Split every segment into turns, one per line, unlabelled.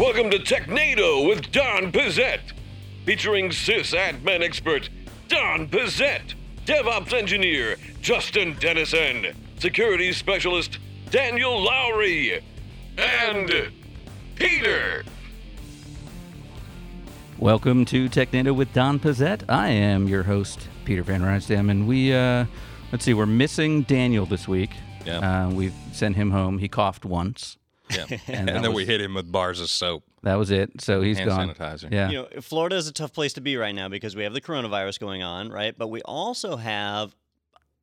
Welcome to Technado with Don Pezet, featuring sysadmin expert Don Pezet, DevOps engineer Justin Dennison, security specialist Daniel Lowry, and Peter.
Welcome to Technado with Don Pezet. I am your host, Peter Van Rysdam, and we, uh, let's see, we're missing Daniel this week.
Yeah.
Uh, we've sent him home. He coughed once.
Yeah.
And
and, then
was-
we hit him with bars of soap,
That was it. So he's
hand
gone.
sanitizer.
Yeah.
You know, Florida is a tough place to be right now because we have the coronavirus going on, right? But we also have,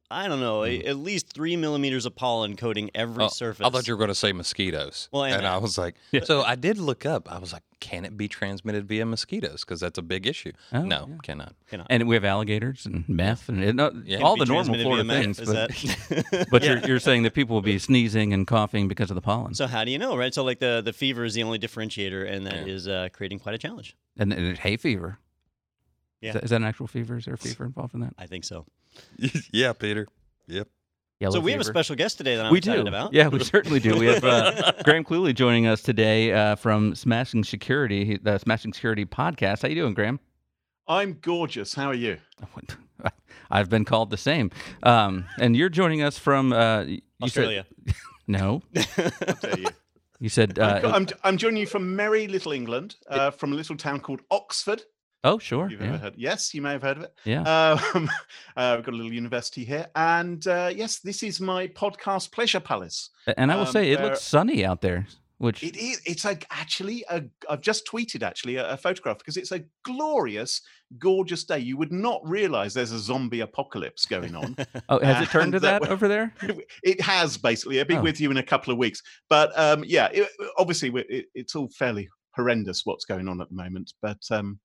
I don't know, a- at least three millimeters of pollen coating every
Oh,
surface.
I thought you were going to say mosquitoes.
Well, and
and. I was like, so I did look up. I was like, can it be transmitted via mosquitoes? Because that's a big issue.
Oh,
no,
yeah.
cannot.
And we have alligators and meth and it, no,
Yeah.
all the normal
transmitted
Florida things.
meth,
But,
that-
but you're, you're saying that people will be sneezing and coughing because of the pollen.
so how do you know, right? So like the the fever is the only differentiator, and that
Yeah.
is uh, creating quite a challenge.
and, and hay fever.
Yeah.
Is that, is that an actual fever? Is there a fever involved in that?
I think so.
yeah, Peter. Yep.
Yellow
so we have a special guest today that I'm
we
excited
do.
about.
Yeah, we certainly do. We have uh, Graham Cluley joining us today uh, from Smashing Security, the Smashing Security podcast. How you doing, Graham?
I'm gorgeous. How are you?
I've been called the same. Um, and you're joining us from uh, you
Australia.
Said, no,
you?
you said.
I'm,
Uh,
I'm, I'm joining you from merry little England, uh, from a little town called Oxford.
Oh, sure.
You've
Yeah.
ever heard? Yes, you may have heard of it.
yeah.
Um, uh, I've got a little university here, and uh, yes, this is my podcast pleasure palace.
and I will
um,
say it looks sunny out there, which
It is. It's a, actually a. I've just tweeted actually a, a photograph because it's a glorious, gorgeous day. You would not realise there's a zombie apocalypse going on.
oh, has it turned to
that
that over there?
it has basically. I'll be
Oh.
with you in a couple of weeks. But um, yeah, it, obviously it, it's all fairly horrendous what's going on at the moment. But um,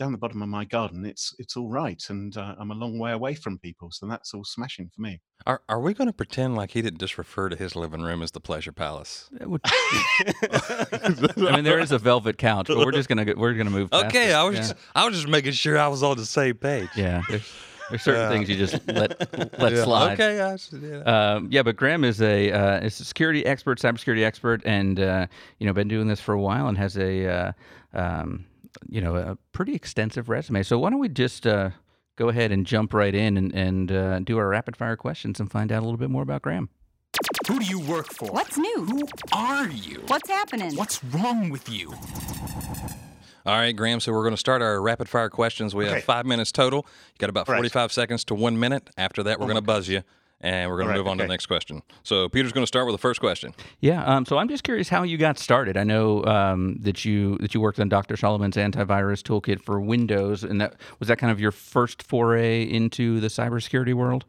down the bottom of my garden, it's it's all right, and uh, I'm a long way away from people, so that's all smashing for me.
Are, are we going to pretend like he didn't just refer to his living room as the pleasure palace?
Would- I mean, there is a velvet couch, but we're just gonna we're gonna move. Past
Okay,
it.
I was
Yeah.
just, I was just making sure I was on the same page.
Yeah, there's, there's certain
Yeah.
things you just let let
Yeah,
slide.
Okay, I, s- yeah.
Um, yeah, but Graham is a uh, is a security expert, cybersecurity expert, and uh, you know been doing this for a while and has a uh, um, you know a pretty extensive resume. So why don't we just uh, go ahead and jump right in and, and uh, do our rapid fire questions and find out a little bit more about Graham.
Who do you work for?
What's new?
Who are you?
What's happening?
What's wrong with you?
All right, Graham. So we're going to start our rapid fire questions. We
Okay.
have five minutes total. You got about
Correct.
45 seconds to one minute. After that, we're
Oh
going to buzz you, and we're going to
All right,
move on to the next question. So Peter's going to start with the first question.
Yeah, um, so I'm just curious how you got started. I know um, that you that you worked on Dr. Solomon's antivirus toolkit for Windows, and that was that kind of your first foray into the cybersecurity world.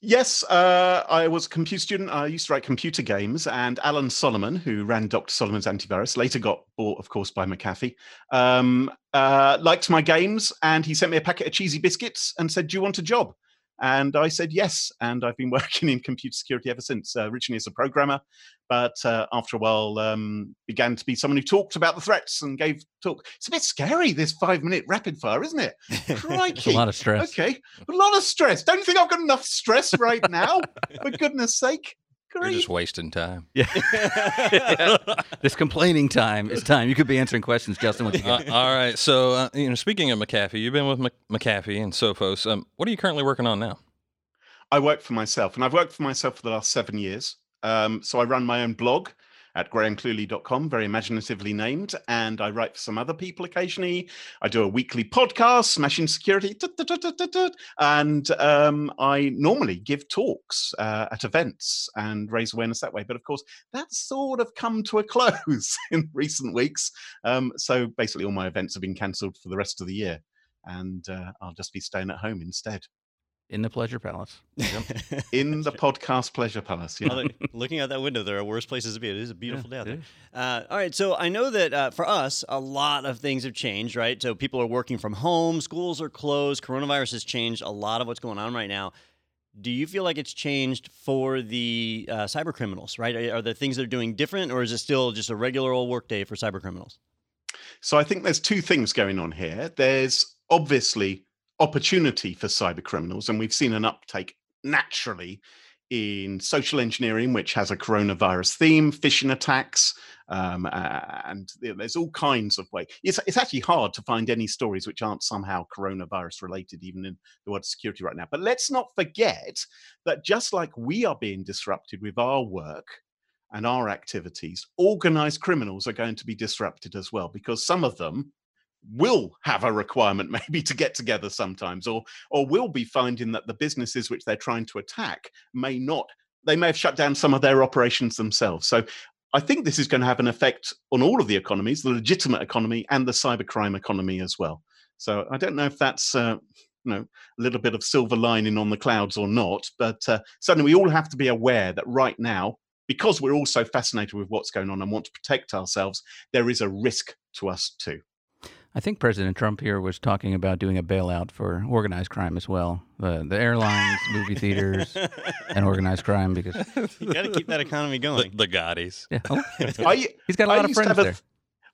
Yes, uh, I was a computer student. I used to write computer games, and Alan Solomon, who ran Dr. Solomon's antivirus, later got bought, of course, by McAfee, um, uh, liked my games, and he sent me a packet of cheesy biscuits and said, "Do you want a job?" And I said yes, and I've been working in computer security ever since. Uh, originally as a programmer, but uh, after a while, um, began to be someone who talked about the threats and gave talk. It's a bit scary this five-minute rapid fire, isn't it? Crikey!
A lot of stress.
Okay, a lot of stress. Don't you think I've got enough stress right now? For goodness sake.
You're just wasting time.
Yeah. this complaining time is time. You could be answering questions, Justin. What you
Uh, all right. So, uh, you know, speaking of McAfee, you've been with Mc- McAfee and Sophos. Um, what are you currently working on now?
I work for myself, and I've worked for myself for the last seven years. Um, so I run my own blog at grahamcluley.com, very imaginatively named, and I write for some other people occasionally. I do a weekly podcast, Smashing Security, and um, I normally give talks uh, at events and raise awareness that way. But of course, that's sort of come to a close in recent weeks. Um, so basically, all my events have been cancelled for the rest of the year, and uh, I'll just be staying at home instead.
In the Pleasure Palace.
in the podcast pleasure palace. Yeah.
Looking out that window, there are worse places to be. It is a beautiful day out
it
there.
is.
Uh, all right, so I know that uh, for us, a lot of things have changed, right? So people are working from home, schools are closed, coronavirus has changed a lot of what's going on right now. Do you feel like it's changed for the uh, cyber criminals, right? Are, are there things they're doing different, or is it still just a regular old workday for cyber criminals?
So I think there's two things going on here. There's obviously opportunity for cyber criminals, and we've seen an uptake naturally in social engineering, which has a coronavirus theme, phishing attacks, um, and there's all kinds of ways. It's, it's actually hard to find any stories which aren't somehow coronavirus related, even in the world of security right now. But let's not forget that just like we are being disrupted with our work and our activities, organized criminals are going to be disrupted as well, because some of them will have a requirement maybe to get together sometimes or or will be finding that the businesses which they're trying to attack may not they may have shut down some of their operations themselves. So i think this is going to have an effect on all of the economies the legitimate economy and the cybercrime economy as well. So i don't know if that's uh, you know a little bit of silver lining on the clouds or not but uh, certainly we all have to be aware that right now because we're all so fascinated with what's going on and want to protect ourselves there is a risk to us too
I think President Trump here was talking about doing a bailout for organized crime as well. The the airlines, movie theaters, and organized crime because
you got to keep that economy going.
the Gaudis.
yeah, oh,
I,
he's got a
I
lot of
used to
friends
have a
there.
th-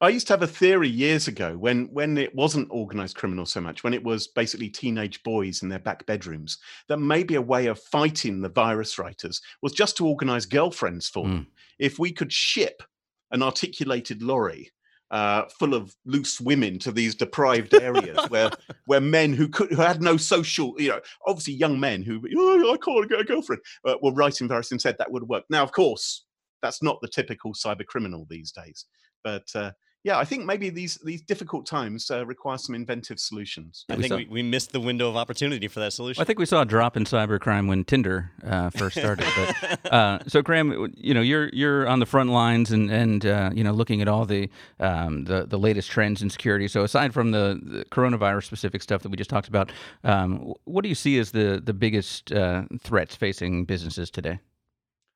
I used to have a theory years ago when when it wasn't organized criminal so much, when it was basically teenage boys in their back bedrooms, that maybe a way of fighting the virus writers was just to organize girlfriends for hmm. them. If we could ship an articulated lorry uh, full of loose women to these deprived areas where where men who could who had no social, you know, obviously young men who oh, I can't get a girlfriend uh, were writing virus and said that would work. Now, of course, that's not the typical cyber criminal these days. But uh, yeah, I think maybe these these difficult times uh, require some inventive solutions.
I
we
think
saw-
we, we missed the window of opportunity for that solution.
I think we saw a drop in cybercrime when Tinder uh, first started. But uh, so, Graham, you know, you're you're on the front lines and and uh, you know looking at all the um, the the latest trends in security. So, aside from the, the coronavirus specific stuff that we just talked about, um, what do you see as the the biggest uh, threats facing businesses today?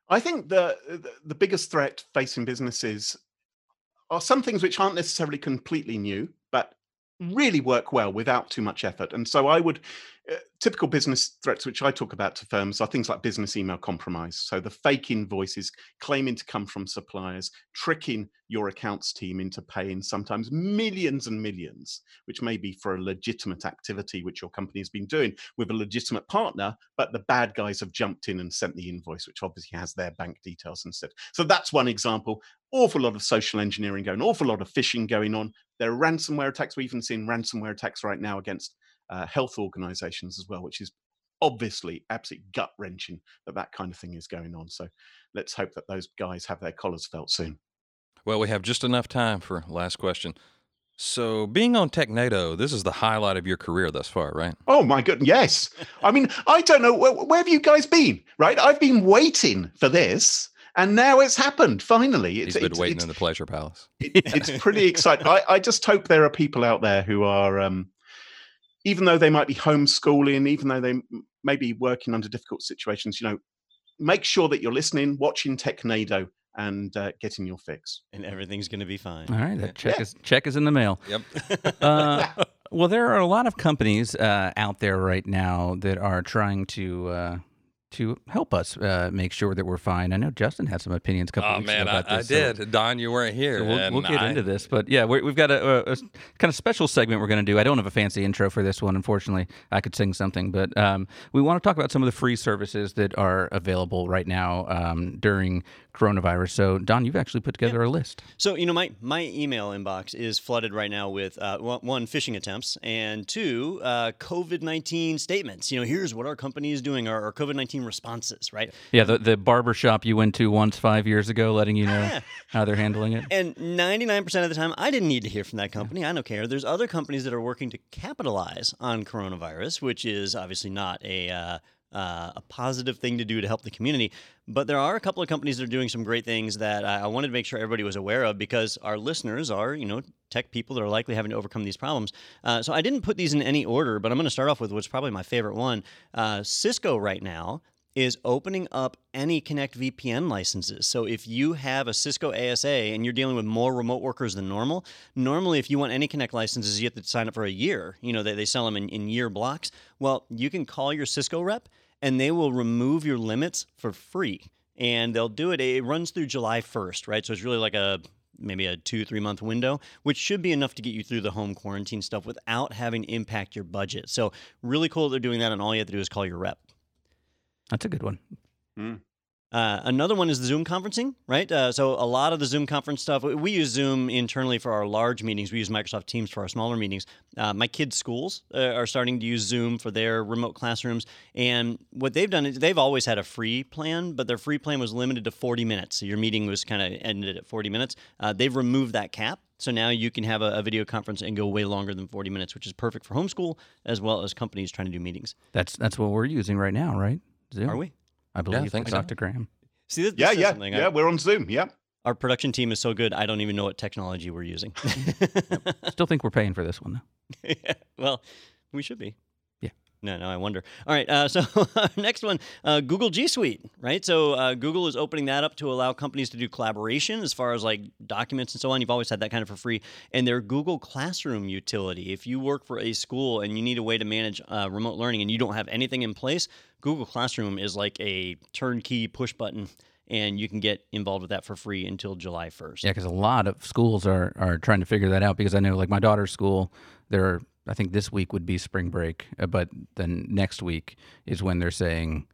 I think the, the the biggest threat facing businesses are some things which aren't necessarily completely new, but really work well without too much effort. And so I would uh, typical business threats which I talk about to firms are things like business email compromise. So the fake invoices claiming to come from suppliers, tricking your accounts team into paying sometimes millions and millions, which may be for a legitimate activity which your company has been doing with a legitimate partner, but the bad guys have jumped in and sent the invoice, which obviously has their bank details instead. So that's one example. Awful lot of social engineering going, awful lot of phishing going on. There are ransomware attacks. We're even seeing ransomware attacks right now against uh, health organizations as well, which is obviously absolutely gut wrenching that that kind of thing is going on. So let's hope that those guys have their collars felt soon.
Well, we have just enough time for last question. So, being on TechNado, this is the highlight of your career thus far, right?
Oh my goodness, yes. I mean, I don't know where, where have you guys been, right? I've been waiting for this, and now it's happened. Finally, it's
He's been
it's,
waiting
it's,
in the pleasure palace.
it's pretty exciting. I, I just hope there are people out there who are, um, even though they might be homeschooling, even though they may be working under difficult situations, you know, make sure that you're listening, watching TechNado, and uh, getting your fix.
and everything's going to be fine.
All right, that check is check is in the mail.
Yep.
Uh, well, there are a lot of companies uh, out there right now that are trying to uh, to help us uh, make sure that we're fine. I know Justin had some opinions a couple
Oh
weeks
man,
ago
I,
about
I
this. so-
did. Don, you weren't here.
So we'll, we'll get
I-
into this, but yeah, we we've got a kind of special segment we're going to do. I don't have a fancy intro for this one, unfortunately. I could sing something, but um, we want to talk about some of the free services that are available right now um, during coronavirus. So, Don, you've actually put together a list.
So you know, my my email inbox is flooded right now with uh, one, one phishing attempts and two uh, COVID nineteen statements. You know, here's what our company is doing, our, our COVID nineteen responses, right?
Yeah, the the barber shop you went to once five years ago, letting you know
Yeah.
how they're handling it.
And 99% of the time, I didn't need to hear from that company. I don't care. There's other companies that are working to capitalize on coronavirus, which is obviously not a uh, uh, a positive thing to do to help the community. But there are a couple of companies that are doing some great things that I, I wanted to make sure everybody was aware of because our listeners are, you know, tech people that are likely having to overcome these problems. Uh, so I didn't put these in any order, but I'm going to start off with what's probably my favorite one. Uh, Cisco right now is opening up AnyConnect VPN licenses. So if you have a Cisco ASA and you're dealing with more remote workers than normal, normally if you want AnyConnect licenses, you have to sign up for a year. You know, they, they sell them in, in year blocks. Well, you can call your Cisco rep and they will remove your limits for free. And they'll do it, it runs through July 1st, right? So it's really like a maybe a two, three month window, which should be enough to get you through the home quarantine stuff without having to impact your budget. So really cool that they're doing that, and all you have to do is call your rep.
That's a good one.
Mm.
Uh, another one is the Zoom conferencing, right? Uh, so a lot of the Zoom conference stuff, we- we use Zoom internally for our large meetings. We use Microsoft Teams for our smaller meetings. Uh, my kids' schools uh, are starting to use Zoom for their remote classrooms, and what they've done is they've always had a free plan, but their free plan was limited to 40 minutes. So your meeting was kind of ended at 40 minutes. Uh, they've removed that cap, so now you can have a, a video conference and go way longer than 40 minutes, which is perfect for homeschool as well as companies trying to do meetings.
That's that's what we're using right now, right? Zoom.
Are we?
I believe.
think so.
Dr. Graham.
See, this,
Yeah,
this is
yeah,
something
yeah.
I-
We're on Zoom. Yeah.
our production team is so good, I don't even know what technology we're using.
Still think we're paying for this one though.
yeah, well, we should be. No, no, I wonder. All right, uh, so next one, uh, Google G Suite, right? So uh, Google is opening that up to allow companies to do collaboration as far as like documents and so on. You've always had that kind of for free. And their Google Classroom utility, if you work for a school and you need a way to manage uh, remote learning and you don't have anything in place, Google Classroom is like a turnkey push button. And you can get involved with that for free until July 1st.
Yeah, because a lot of schools are are trying to figure that out. Because I know, like my daughter's school, there. I think this week would be spring break, uh, but then next week is when they're saying,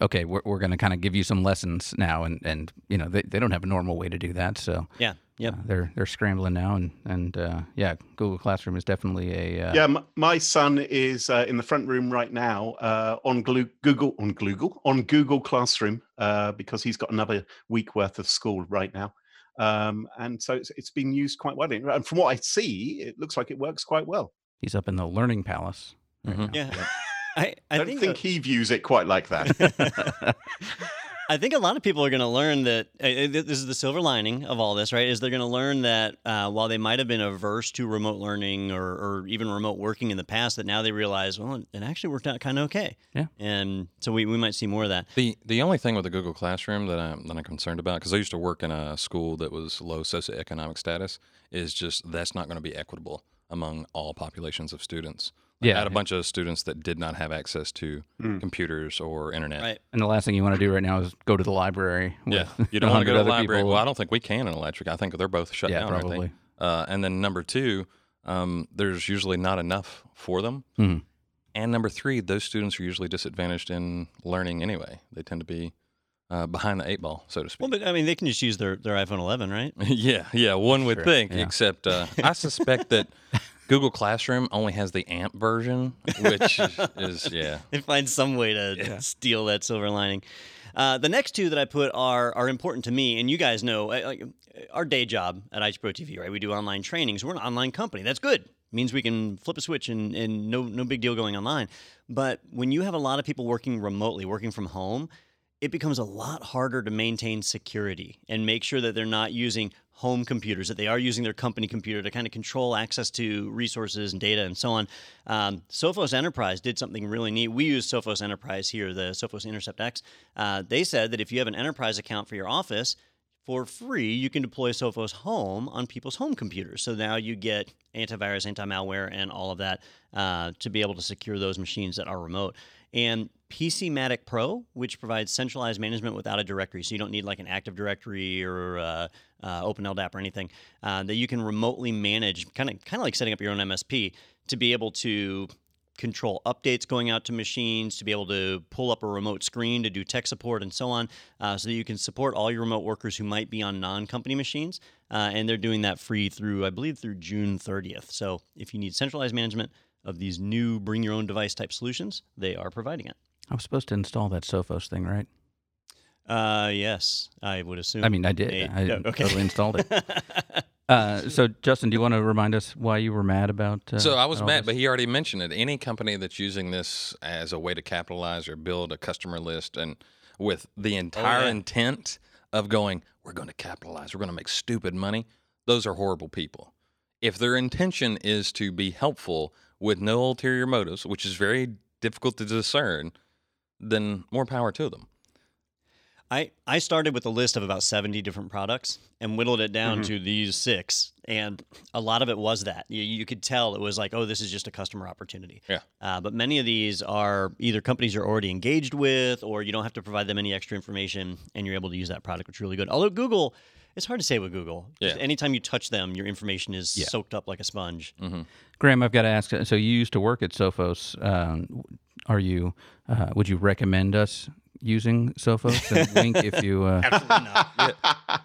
"Okay, we're we're going to kind of give you some lessons now," and and you know they, they don't have a normal way to do that, so
Yeah. Yep.
uh, they're they're scrambling now, and and uh, yeah, Google Classroom is definitely a uh,
Yeah, m- my son is uh, in the front room right now uh, on Glu- Google on Google on Google Classroom uh, because he's got another week worth of school right now, um, and so it's, it's been used quite well. And from what I see, it looks like it works quite well.
He's up in the Learning Palace. right
Mhm.
Yeah. I, I
I don't
think,
think, he views it quite like that.
I think a lot of people are going to learn that uh, uh, this is the silver lining of all this, right? Is they're going to learn that uh, while they might have been averse to remote learning or, or even remote working in the past, that now they realize, well, it- it actually worked out kind of okay.
Yeah.
And so we, we might see more of that.
The the only thing with the Google Classroom that I'm that I'm concerned about because I used to work in a school that was low socioeconomic status is just that's not going to be equitable among all populations of students. Like,
Yeah,
I had a
yeah.
bunch of students that did not have access to
Mm.
computers or internet.
Right.
And the last thing you want to do right now is go to the library.
Yeah, you don't want to go to the library.
people.
Well, I don't think we can in electric. I think they're both shut
yeah,
down. aren't they?
probably.
Uh, and then number two, um, there's usually not enough for them.
Mhm.
And number three, those students are usually disadvantaged in learning anyway. They tend to be uh, behind the eight ball, so to speak.
Well, but I mean, they can just use their, their iPhone 11, right?
yeah, yeah, one would
Sure,
think.
yeah.
Except uh, I suspect that Google Classroom only has the AMP version, which is yeah.
they find some way to steal that silver lining. Uh, the next two that I put are are important to me, and you guys know, uh, like our day job at IT Pro TV, right? We do online trainings. We're an online company. That's good. means we can flip a switch and, and no no big deal going online. But when you have a lot of people working remotely, working from home, it becomes a lot harder to maintain security and make sure that they're not using home computers, that they are using their company computer to kind of control access to resources and data and so on. Um, Sophos Enterprise did something really neat. We use Sophos Enterprise here, the Sophos Intercept X. Uh, they said that if you have an enterprise account for your office, for free, you can deploy Sophos Home on people's home computers. So now you get antivirus, anti malware, and all of that uh, to be able to secure those machines that are remote. And PCmatic Pro, which provides centralized management without a directory, so you don't need like an Active Directory or uh, uh, OpenLDAP or anything, uh, that you can remotely manage, kind of kind of like setting up your own MSP to be able to control updates going out to machines, to be able to pull up a remote screen to do tech support and so on, uh, so that you can support all your remote workers who might be on non-company machines. Uh, and they're doing that free through, I believe, through June 30th. So if you need centralized management of these new bring your own device type solutions, they are providing it.
I was supposed to install that Sophos thing, right?
Uh, yes, I would assume.
I mean, I did.
Hey,
I
no, okay.
totally installed it. Uh, so, Justin, do you want to remind us why you were mad about? Uh,
So I was mad,
this?
but he already mentioned it. Any company that's using this as a way to capitalize or build a customer list and with the entire
yeah.
intent of going, we're going to capitalize, we're going to make stupid money, those are horrible people. If their intention is to be helpful with no ulterior motives, which is very difficult to discern, then more power to them.
I, I started with a list of about 70 different products and whittled it down to these six. And a lot of it was that. You, you could tell it was like, oh, this is just a customer opportunity.
Yeah.
Uh, but many of these are either companies you're already engaged with or you don't have to provide them any extra information and you're able to use that product, which is really good. Although Google, it's hard to say with Google. Just
Yeah.
anytime you touch them, your information is
Yeah.
soaked up like a sponge.
Graham, I've got to ask. So, you used to work at Sophos. Um, are you? Uh, would you recommend us using Sophos? And wink if you. Uh,
Absolutely not.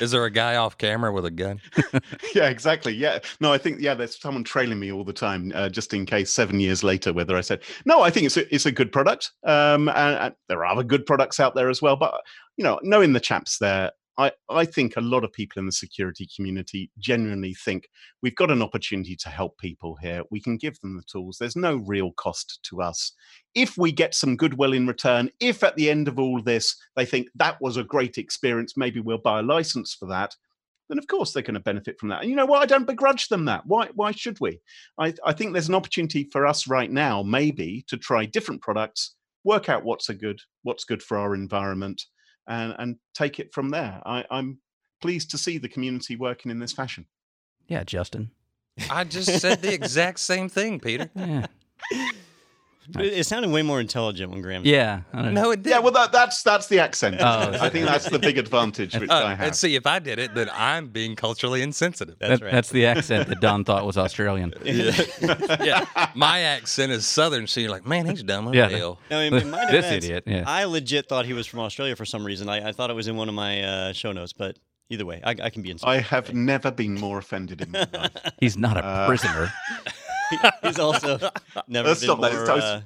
Is there a guy off camera with a gun?
yeah, exactly. Yeah. No, I think yeah, there's someone trailing me all the time, uh, just in case seven years later, whether I said no. I think it's a, it's a good product. Um, and, and there are other good products out there as well. But you know, knowing the chaps there, I I think a lot of people in the security community genuinely think we've got an opportunity to help people here. We can give them the tools. There's no real cost to us. If we get some goodwill in return, if at the end of all this they think that was a great experience, maybe we'll buy a license for that then of course they're going to benefit from that. And you know what? I don't begrudge them that. Why? Why should we? I, I think there's an opportunity for us right now, maybe, to try different products, work out what's a good, what's good for our environment, and and take it from there. I, I'm pleased to see the community working in this fashion.
yeah, Justin.
I just said the exact same thing, Peter.
Yeah.
It, it sounded way more intelligent when Graham.
Yeah. I don't know.
No, it didn't.
Yeah, well, that, that's that's the accent.
Oh,
I think that's the big advantage which I
Uh,
have.
and see, if I did it, then I'm being culturally insensitive.
That's
That-
right.
That's the accent that Don thought was Australian.
yeah, yeah. my accent is southern, so you're like, man, he's dumb as
Yeah.
hell.
No, in, in my
This idiot, yeah.
I legit thought he was from Australia for some reason. I, I thought it was in one of my uh, show notes, but either way, I, I can be insulted.
I have never been more offended in my life.
He's not a
Uh,
prisoner.
He's also never
Let's
been
stop that.
more
It's
uh,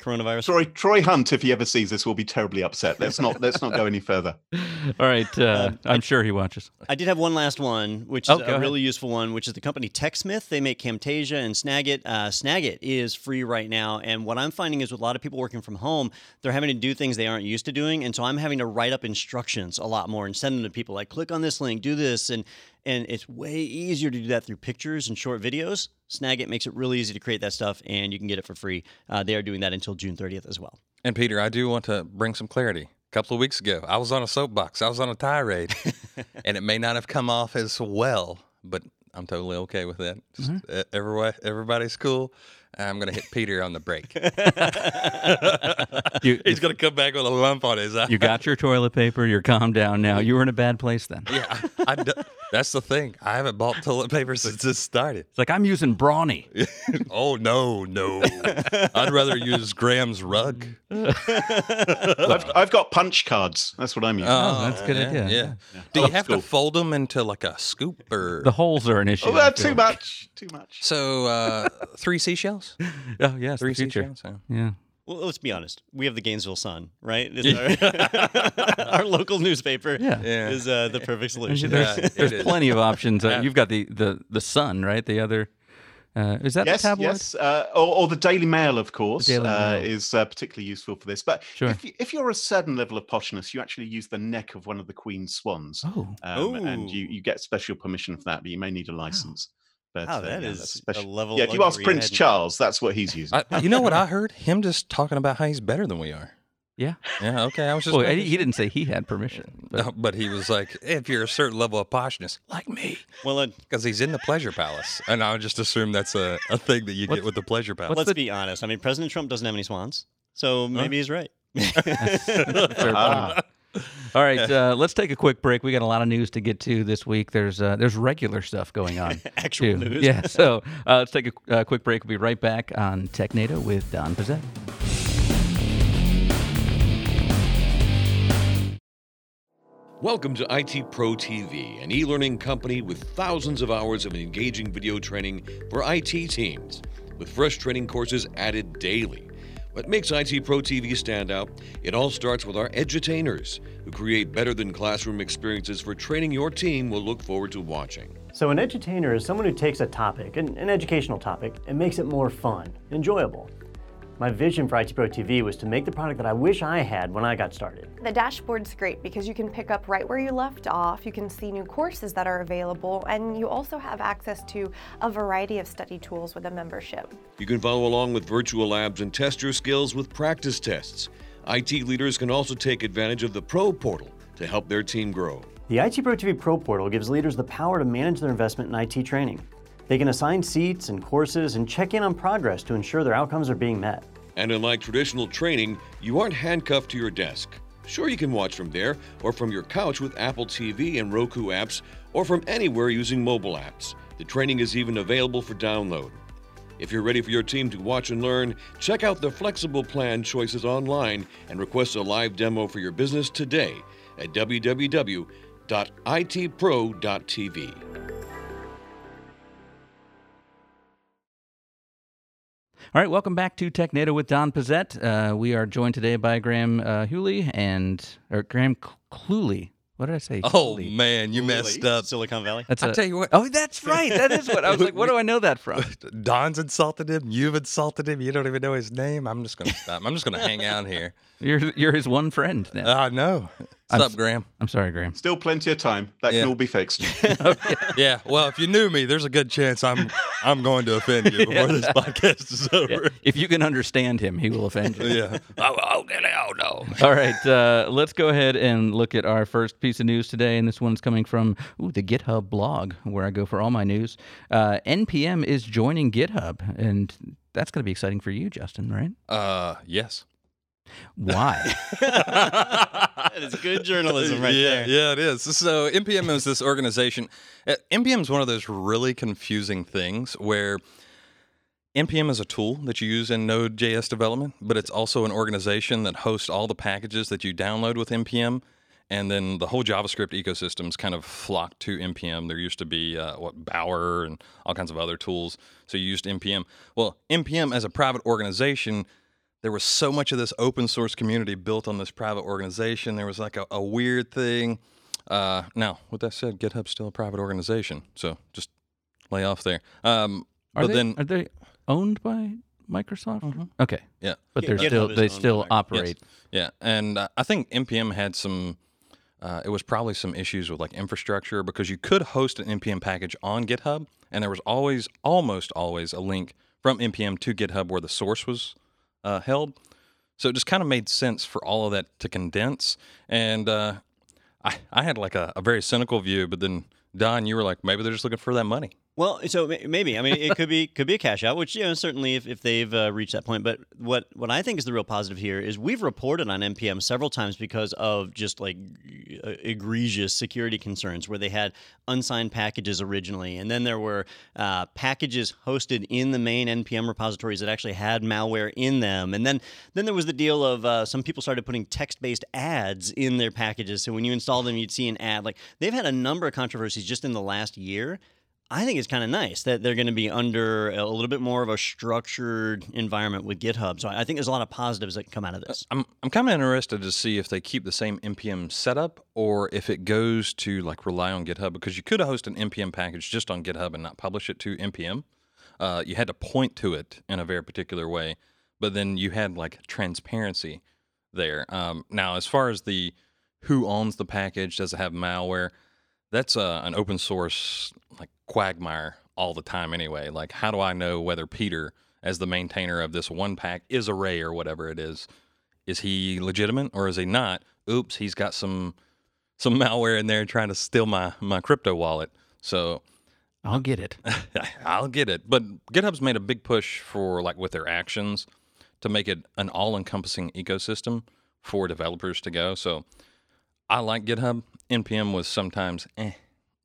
coronavirus.
Troy Troy Hunt, if he ever sees this, will be terribly upset. Let's not let's not go any further.
All right. Uh, I'm sure he watches.
I did have one last one, which
Oh,
is a
ahead.
really useful one, which is the company TechSmith. They make Camtasia and Snagit. Uh, Snagit is free right now, and what I'm finding is with a lot of people working from home, they're having to do things they aren't used to doing, and so I'm having to write up instructions a lot more and send them to people like click on this link, do this, and and it's way easier to do that through pictures and short videos. Snagit makes it really easy to create that stuff, and you can get it for free. Uh, they are doing that until June 30th as well.
And Peter, I do want to bring some clarity. A couple of weeks ago, I was on a soapbox. I was on a tirade, and it may not have come off as well, but I'm totally okay with that. Just uh, everybody, everybody's cool. I'm gonna hit Peter on the brake.
You,
He's gonna come back with a lump on his eye.
you got your toilet paper. You're calmed down now. You were in a bad place then.
yeah, I, I d- that's the thing. I haven't bought toilet paper since this started.
It's like I'm using Brawny.
oh no, no! I'd rather use Graham's rug.
I've, I've got punch cards. That's what I'm using.
Oh, that's a good
yeah,
idea.
Yeah.
Yeah.
Do you have
school.
to fold them into like a scoop or?
The holes are an issue.
oh, that's too much. Too much.
so uh, three seashells.
Oh yes,
Three
the future.
seashells. yeah.
Yeah.
Well, let's be honest. We have the Gainesville Sun, right? It's our, our local newspaper
Yeah.
Yeah.
is uh, the perfect solution.
There's,
Yeah,
there's plenty of options. Uh,
Yeah.
you've got the, the the Sun, right? The other uh, is that
yes,
the tabloid?
yes, uh, or, or the Daily Mail, of course,
Daily
uh, is uh, particularly useful for this. But
Sure.
if, you, if you're a certain level of poshness, you actually use the neck of one of the Queen's swans,
Oh,
um, and you, you get special permission for that, but you may need a license. But
Wow,
uh,
that
yeah,
is
that's
a
special.
level
Yeah, if you ask Prince
hadn't-
Charles, that's what he's using.
I, you know what I heard? Him just talking about how he's better than we are.
yeah.
Yeah. Okay. I was just.
Well, he, he didn't say he had permission. But,
No, but he was like, if you're a certain level of poshness, like me,
Well, uh,
because he's in the pleasure palace, and I would just assume that's a, a thing that you
What's-
get with the pleasure palace.
let's be honest. I mean, President Trump doesn't have any swans, so maybe he's right.
Fair
Ah.
Point. All right, uh, let's take a quick break. We got a lot of news to get to this week. There's uh, there's regular stuff going on.
Actual
too.
news.
Yeah. So uh, let's take a uh, quick break. We'll be right back on TechNado with Don Pezet.
Welcome to IT Pro TV, an e learning company with thousands of hours of engaging video training for IT teams, with fresh training courses added daily. What makes IT Pro TV stand out? It all starts with our edutainers, who create better than classroom experiences for training your team will look forward to watching.
So, an edutainer is someone who takes a topic, an, an educational topic, and makes it more fun, enjoyable. My vision for IT Pro TV was to make the product that I wish I had when I got started.
The dashboard's great because you can pick up right where you left off, you can see new courses that are available, and you also have access to a variety of study tools with a membership.
You can follow along with virtual labs and test your skills with practice tests. IT leaders can also take advantage of the Pro Portal to help their team grow.
The IT Pro TV Pro Portal gives leaders the power to manage their investment in IT training. They can assign seats and courses and check in on progress to ensure their outcomes are being met.
And unlike traditional training, you aren't handcuffed to your desk. Sure, you can watch from there or from your couch with Apple TV and Roku apps or from anywhere using mobile apps. The training is even available for download. If you're ready for your team to watch and learn, check out the flexible plan choices online and request a live demo for your business today at www.itpro.tv.
All right, welcome back to TechNado with Don Pezet. Uh, we are joined today by Graham uh, Hewley and or Graham Cl- Cluley. What did I say?
Oh
Cluley.
man, you messed up.
Silicon Valley.
That's
I
a-
tell you what.
Oh, that's right. That is what I was like. What do I know that from?
Don's insulted him. You've insulted him. You don't even know his name. I'm just gonna stop. I'm just gonna hang out here.
You're you're his one friend now.
I know.
I'm
What's up, Graham?
I'm sorry, Graham.
Still plenty of time. That
Yeah.
can all be fixed.
Yeah. Well, if you knew me, there's a good chance I'm I'm going to offend you before this podcast is
Yeah,
over.
If you can understand him, he will offend you.
Yeah. Oh, oh, oh no.
All right, uh, let's go ahead and look at our first piece of news today. And this one's coming from ooh, the GitHub blog, where I go for all my news. Uh, NPM is joining GitHub, and that's going to be exciting for you, Justin, right?
Uh, yes.
Why?
that is good journalism right
yeah,
there.
Yeah, it is. So NPM is this organization. uh, NPM is one of those really confusing things where NPM is a tool that you use in Node.js development, but it's also an organization that hosts all the packages that you download with NPM. And then the whole JavaScript ecosystems kind of flocked to NPM. There used to be uh, what Bower and all kinds of other tools. So you used NPM. Well, NPM as a private organization there was so much of this open source community built on this private organization. There was like a, a weird thing. Uh, now, with that said, GitHub's still a private organization, so just lay off there. Um,
Are
but
they,
then,
are they owned by Microsoft? Okay,
yeah,
but
Gi-
they're
GitHub
still they
owned
still
Microsoft.
operate.
yeah, and uh, I think npm had some. Uh, it was probably some issues with like infrastructure because you could host an npm package on GitHub, and there was always, almost always, a link from npm to GitHub where the source was uh, held. So it just kind of made sense for all of that to condense. And uh, I, I had like a, a very cynical view, but then Don, you were like, maybe they're just looking for that money.
Well, so maybe I mean it could be could be a cash out, which you know certainly if, if they've uh, reached that point. But what what I think is the real positive here is we've reported on npm several times because of just like egregious security concerns where they had unsigned packages originally, and then there were uh, packages hosted in the main npm repositories that actually had malware in them, and then then there was the deal of uh, some people started putting text based ads in their packages, so when you install them, you'd see an ad. Like they've had a number of controversies just in the last year. I think it's kind of nice that they're going to be under a little bit more of a structured environment with GitHub. So I think there's a lot of positives that come out of this.
I'm, I'm kind of interested to see if they keep the same npm setup or if it goes to like rely on GitHub because you could host an npm package just on GitHub and not publish it to npm. Uh, you had to point to it in a very particular way, but then you had like transparency there. Um, now, as far as the who owns the package, does it have malware? That's uh, an open source like quagmire all the time anyway. Like, how do I know whether Peter, as the maintainer of this one pack, is a Ray or whatever it is, is he legitimate or is he not? Oops, he's got some some malware in there trying to steal my my crypto wallet. So
I'll get it.
I'll get it. But GitHub's made a big push for like with their actions to make it an all-encompassing ecosystem for developers to go. So I like GitHub. NPM was sometimes eh.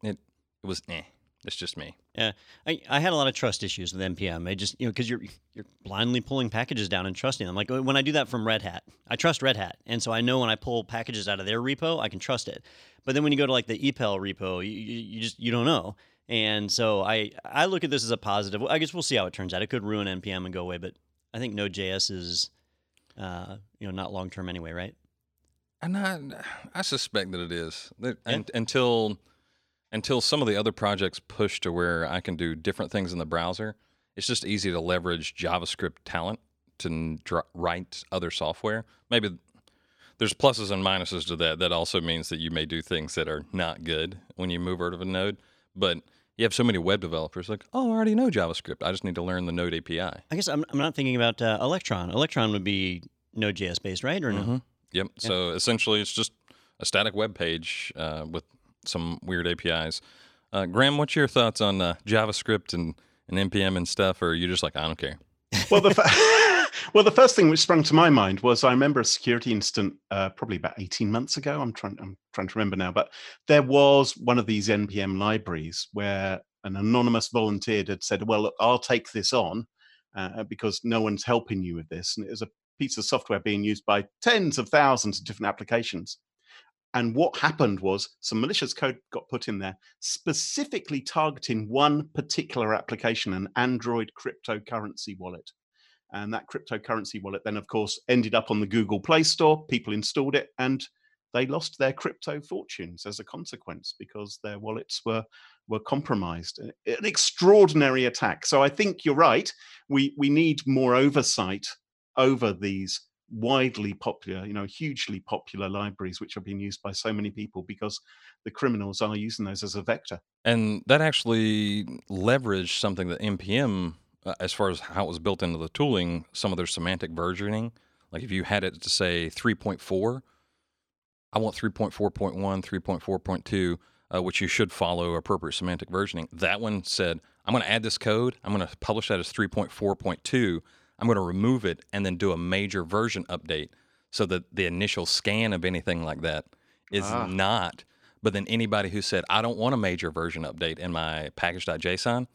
It it was eh. It's just me.
Yeah, I, I had a lot of trust issues with npm. I just you know because you're you're blindly pulling packages down and trusting them. Like when I do that from Red Hat, I trust Red Hat, and so I know when I pull packages out of their repo, I can trust it. But then when you go to like the EPEL repo, you, you, you just you don't know. And so I I look at this as a positive. I guess we'll see how it turns out. It could ruin npm and go away, but I think Node.js is uh, you know not long term anyway, right?
And I, I suspect that it is That-
Yeah.
un- until until some of the other projects push to where I can do different things in the browser. It's just easy to leverage JavaScript talent to write other software. Maybe there's pluses and minuses to that. That also means that you may do things that are not good when you move out of a node. But you have so many web developers like, oh, I already know JavaScript. I just need to learn the Node API.
I guess I'm, I'm not thinking about uh, Electron. Electron would be Node.js based, right? Or no?
Mhm. Yep. So essentially, it's just a static web page uh, with some weird APIs. Uh, Graham, what's your thoughts on uh, JavaScript and, and npm and stuff? Or are you just like, I don't care?
well, the fa- well, the first thing which sprung to my mind was I remember a security incident uh, probably about eighteen months ago. I'm trying I'm trying to remember now, but there was one of these npm libraries where an anonymous volunteer had said, "Well, look, I'll take this on." uh, because no one's helping you with this. And it was a piece of software being used by tens of thousands of different applications. And what happened was some malicious code got put in there specifically targeting one particular application, an Android cryptocurrency wallet. And that cryptocurrency wallet then, of course, ended up on the Google Play Store. People installed it and they lost their crypto fortunes as a consequence because their wallets were were compromised. An extraordinary attack. So I think you're right. We we need more oversight over these widely popular, you know, hugely popular libraries which are being used by so many people because the criminals are using those as a vector.
And that actually leveraged something that NPM, uh, as far as how it was built into the tooling, some of their semantic versioning. Like if you had it to say 3.4, I want 3.4.1, 3.4.2, uh, which you should follow appropriate semantic versioning. That one said, I'm going to add this code. I'm going to publish that as 3.4.2. I'm going to remove it and then do a major version update so that the initial scan of anything like that is
Ah.
not. But then anybody who said, I don't want a major version update in my package.json,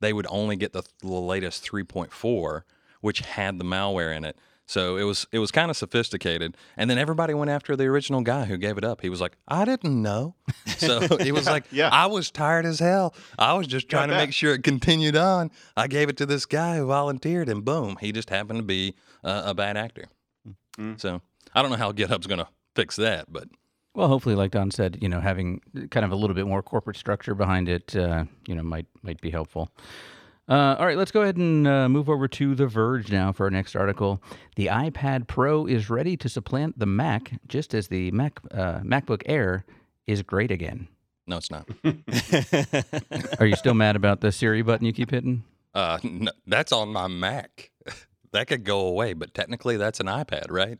they would only get the, the latest 3.4, which had the malware in it. So it was it was kind of sophisticated, and then everybody went after the original guy who gave it up. He was like, "I didn't know," so he was like,
Yeah.
I was tired as hell. I was just trying to
bet.
make sure it continued on. I gave it to this guy who volunteered, and boom, he just happened to be uh, a bad actor.
Mm.
So I don't know how GitHub's going to fix that, but
Well, hopefully, like Don said, you know, having kind of a little bit more corporate structure behind it, uh, you know, might might be helpful. Uh, all right, let's go ahead and uh, move over to The Verge now for our next article. The iPad Pro is ready to supplant the Mac, just as the Mac uh, MacBook Air is great again.
no, it's not.
Are you still mad about the Siri button you keep hitting?
Uh, n that's on my Mac. that could go away, but technically that's an iPad, right?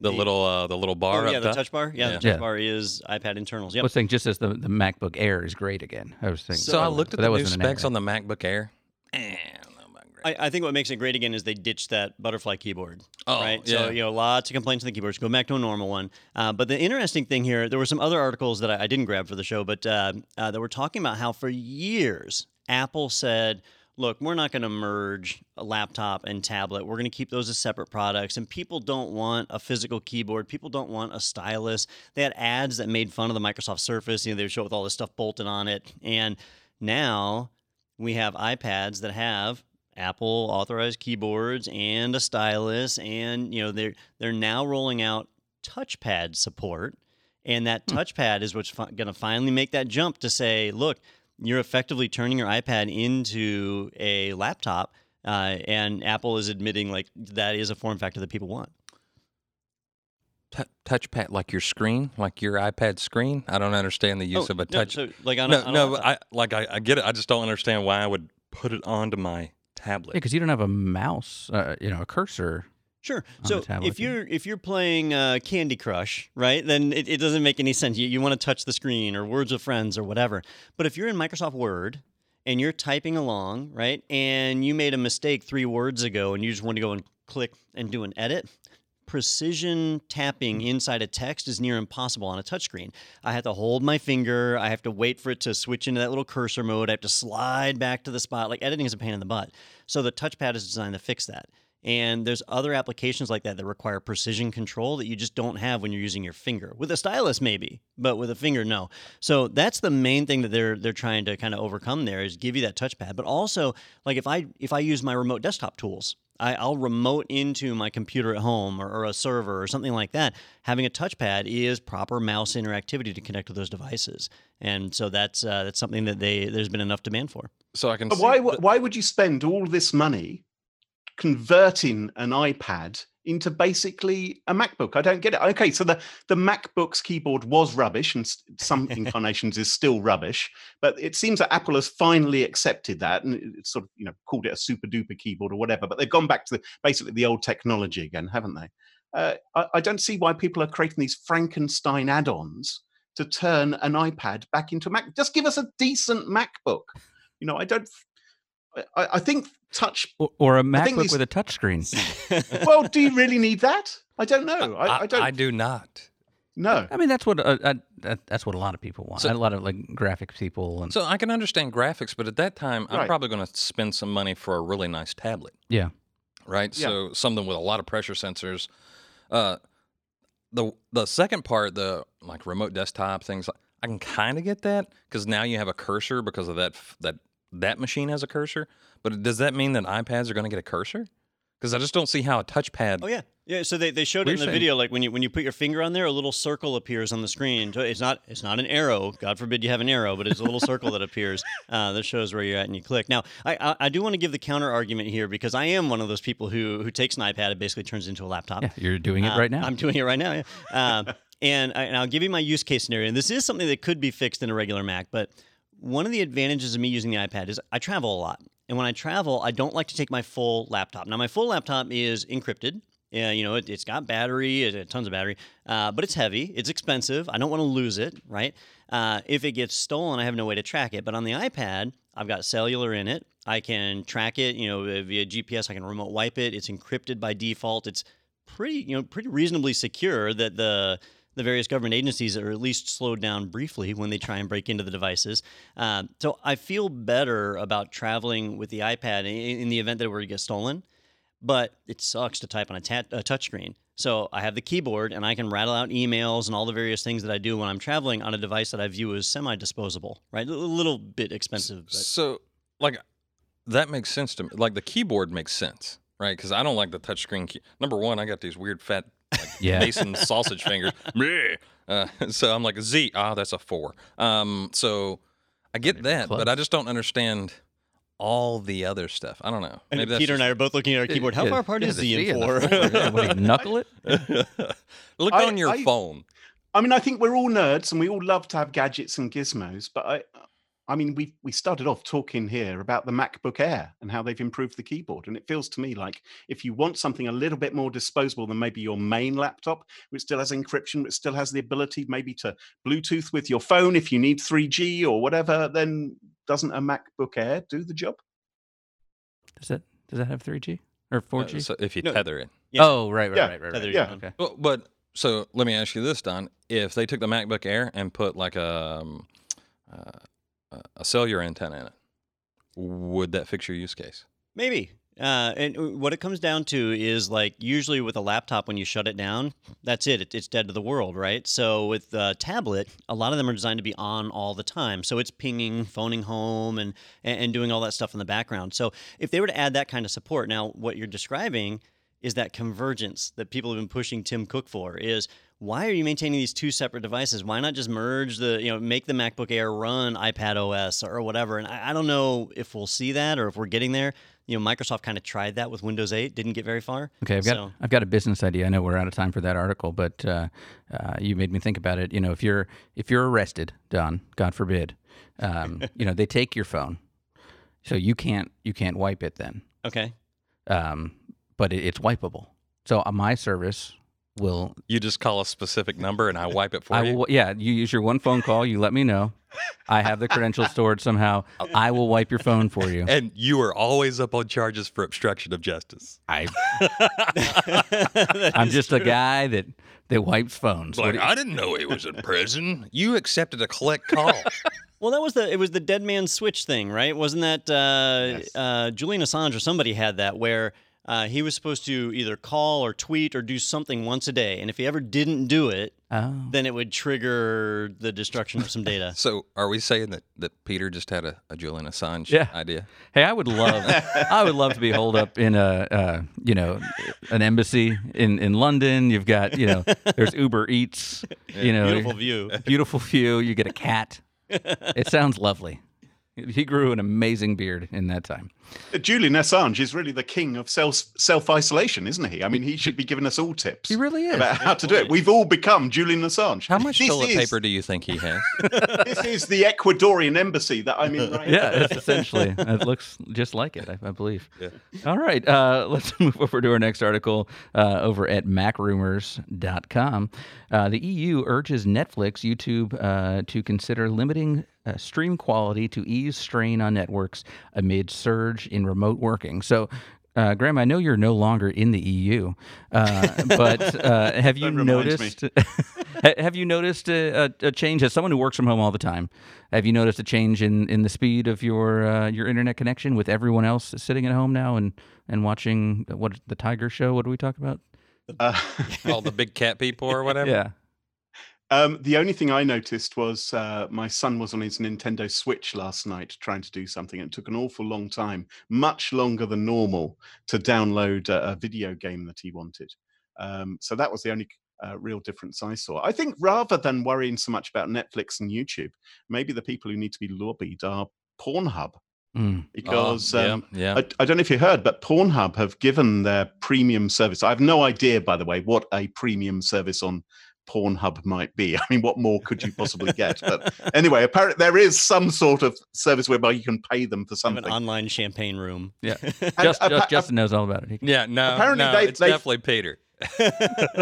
The
The-
little uh, the little bar
Oh,
up
yeah, the
top?
touch bar. Yeah,
Yeah.
the touch
Yeah.
bar is iPad internals.
I
Yep.
was saying just as the, the MacBook Air is great again. I was thinking.
So I looked at the new specs on the MacBook Air. Eh, I don't know about great.
I, I think what makes it great again is they ditched that butterfly keyboard.
Oh,
right.
yeah.
So you know, lots of complaints on the keyboards. Go back to a normal one. Uh, but the interesting thing here, there were some other articles that I, I didn't grab for the show, but uh, uh, that were talking about how for years Apple said, "Look, we're not going to merge a laptop and tablet. We're going to keep those as separate products." And people don't want a physical keyboard. People don't want a stylus. They had ads that made fun of the Microsoft Surface. You know, they would show with all this stuff bolted on it. And now we have iPads that have Apple authorized keyboards and a stylus, and you know they're they're now rolling out touchpad support, and that touchpad is what's fi- going to finally make that jump to say, look, you're effectively turning your iPad into a laptop, uh, and Apple is admitting like that is a form factor that people want.
Tou- touchpad like your screen, like your iPad screen. I don't understand the use
Oh,
of a
no,
touch.
so, like on a-
no,
on a
no. I like I, I get it. I just don't understand why I would put it onto my tablet.
Yeah, because you don't have a mouse, uh, you know, a cursor.
Sure. So if you're if you're playing uh, Candy Crush, right, then it, it doesn't make any sense. You, you want to touch the screen or Words with Friends or whatever. But if you're in Microsoft Word and you're typing along, right, and you made a mistake three words ago and you just want to go and click and do an edit, precision tapping mm. inside a text is near impossible on a touchscreen. I have to hold my finger. I have to wait for it to switch into that little cursor mode. I have to slide back to the spot. Like editing is a pain in the butt. So the touchpad is designed to fix that. And there's other applications like that that require precision control that you just don't have when you're using your finger. With a stylus, maybe, but with a finger, no. So that's the main thing that they're they're trying to kind of overcome there is give you that touchpad. But also, like if I if I use my remote desktop tools, I, I'll remote into my computer at home or, or a server or something like that. Having a touchpad is proper mouse interactivity to connect to those devices, and so that's uh, that's something that they there's been enough demand for.
so I can.
But
see
why,
the-
why would you spend all this money converting an iPad into basically a MacBook? I don't get it. Okay, so the, the MacBook's keyboard was rubbish and some incarnations is still rubbish, but it seems that Apple has finally accepted that and sort of, you know, called it a super duper keyboard or whatever, but they've gone back to the, basically the old technology again, haven't they? Uh, I, I don't see why people are creating these Frankenstein add-ons to turn an iPad back into a Mac. Just give us a decent MacBook. You know, I don't. I, I think touch.
Or, or a
I think
MacBook
these-
with a touchscreen.
Well, do you really need that? I don't know. I, I, don't.
I do not.
No.
I mean, that's what uh, that, that's what a lot of people want.
So-
a lot of like graphics people and
So I can understand graphics, but at that time, I'm probably going to spend some money for a really nice tablet,
yeah.
right?
Yeah.
So something with a lot of pressure sensors. Uh, the the second part, the like remote desktop things, I can kind of get that because now you have a cursor because of that that that machine has a cursor. But does that mean that iPads are going to get a cursor? Because I just don't see how a touchpad.
Oh yeah, yeah. So they, they showed it in the
saying-
video. Like when you when you put your finger on there, a little circle appears on the screen. It's not it's not an arrow. God forbid you have an arrow, but it's a little circle that appears uh, that shows where you're at, and you click. Now I, I I do want to give the counter argument here because I am one of those people who who takes an iPad and basically turns it into a laptop.
Yeah, you're doing it
Uh,
right now.
I'm doing it right now. Yeah. Uh, and, I, and I'll give you my use case scenario. And this is something that could be fixed in a regular Mac. But one of the advantages of me using the iPad is I travel a lot. And when I travel, I don't like to take my full laptop. Now, my full laptop is encrypted. Yeah, you know, it, it's got battery, it, tons of battery, uh, but it's heavy. It's expensive. I don't want to lose it, right? Uh, if it gets stolen, I have no way to track it. But on the iPad, I've got cellular in it. I can track it, you know, via GPS. I can remote wipe it. It's encrypted by default. It's pretty, you know, pretty reasonably secure that the the various government agencies are at least slowed down briefly when they try and break into the devices. Um, so I feel better about traveling with the iPad in, in the event that it were to get stolen. But it sucks to type on a, ta- a touchscreen. So I have the keyboard and I can rattle out emails and all the various things that I do when I'm traveling on a device that I view as semi-disposable. Right, a little bit expensive. But
So, like, that makes sense to me. Like, the keyboard makes sense, right? Because I don't like the touchscreen key. Number one, I got these weird fat like,
Yeah.
Mason sausage fingers. Bleh. uh, so I'm like, Z, ah, that's a four. Um, so I get that,
close.
but I just don't understand all the other stuff. I don't know.
and
Maybe that's
Peter and I are both looking at our keyboard. How
Yeah,
far apart
yeah,
is
the
Z
C
and
and
four?
four. Yeah, what knuckle it?
Look
I-
on your
I-
phone.
I mean, I think we're all nerds and we all love to have gadgets and gizmos, but I, I mean, we we started off talking here about the MacBook Air and how they've improved the keyboard, and it feels to me like if you want something a little bit more disposable than maybe your main laptop, which still has encryption, which still has the ability maybe to Bluetooth with your phone if you need 3G or whatever, then doesn't a MacBook Air do the job?
Does that does that have 3G or 4G?
Uh, so if you
No.
tether it.
Yes.
Oh, right, right,
Yeah.
right, right,
Tether
right.
your
Yeah.
Okay.
Well, but so let me ask you this, Don. If they took the MacBook Air and put like a um, uh, a cellular antenna in it, would that fix your use case?
Maybe. Uh, and uh, what it comes down to is like usually with a laptop, when you shut it down, that's it. it it's dead to the world, right? So with a tablet, a lot of them are designed to be on all the time. So it's pinging, phoning home, and and and doing all that stuff in the background. So if they were to add that kind of support, now what you're describing is that convergence that people have been pushing Tim Cook for. Is why are you maintaining these two separate devices? Why not just merge the, you know, make the MacBook Air run iPad OS or whatever? And I, I don't know if we'll see that or if we're getting there. You know, Microsoft kind of tried that with Windows 8, didn't get very far.
Okay, I've got
So-
I've got a business idea. I know we're out of time for that article, but uh, uh, you made me think about it. You know, if you're if you're arrested, Don, God forbid, um, you know, they take your phone, so you can't you can't wipe it then,
Okay.
um, but it, it's wipeable. So uh, my service will
You just call a specific number and I wipe it for
I
you.
will, yeah, you use your one phone call. You let me know. I have the credentials stored somehow. I will wipe your phone for you.
and you are always up on charges for obstruction of justice.
I, I'm just a guy that that wipes phones.
Like,
you-
I didn't know he was in prison. You accepted a collect call.
Well, that was the it was the dead man switch thing, right? Wasn't that uh,
Yes.
uh, Julian Assange or somebody had that where uh, he was supposed to either call or tweet or do something once a day, and if he ever didn't do it,
oh.
then it would trigger the destruction of some data.
so are we saying that, that Peter just had a, a Julian Assange
Yeah.
idea?
Hey, I would love, I would love to be holed up in a, uh, you know, an embassy in in London. You've got, you know, there's Uber Eats. You know,
Beautiful view.
beautiful view. You get a cat. It sounds lovely. He grew an amazing beard in that time.
Uh, Julian Assange is really the king of self self isolation, isn't he? I mean, he should be giving us all tips
He really is.
about how to do it. We've all become Julian Assange.
How much
This
toilet
is-
paper do you think he has?
this is the Ecuadorian embassy that I'm in right
Yeah, it's essentially. It looks just like it, I, I believe.
Yeah.
All right, uh, let's move over to our next article uh, over at macrumors.com. Uh, the EU urges Netflix, YouTube uh, to consider limiting uh, stream quality to ease strain on networks amid surge in remote working. So, uh, Graham, I know you're no longer in the EU, uh, but uh, have you
That reminds
noticed? have you noticed a, a, a change as someone who works from home all the time? Have you noticed a change in, in the speed of your uh, your internet connection with everyone else sitting at home now and, and watching what the Tiger Show? What do we talk about?
Uh,
All the big cat people or whatever.
Yeah.
Um, the only thing I noticed was uh, my son was on his Nintendo Switch last night trying to do something. It took an awful long time, much longer than normal, to download a, a video game that he wanted. Um, so that was the only uh, real difference I saw. I think rather than worrying so much about Netflix and YouTube, maybe the people who need to be lobbied are Pornhub.
Mm.
Because
Oh, yeah,
um,
yeah.
I, I don't know if you heard, but Pornhub have given their premium service. I have no idea, by the way, what a premium service on Pornhub might be. I mean, what more could you possibly get? But anyway, apparently there is some sort of service whereby you can pay them for
Have
something.
an online champagne room.
Yeah.
And
Just,
appa-
just, Justin knows all about it. He-
yeah, no,
Apparently
no,
they-
it's
they-
definitely Peter.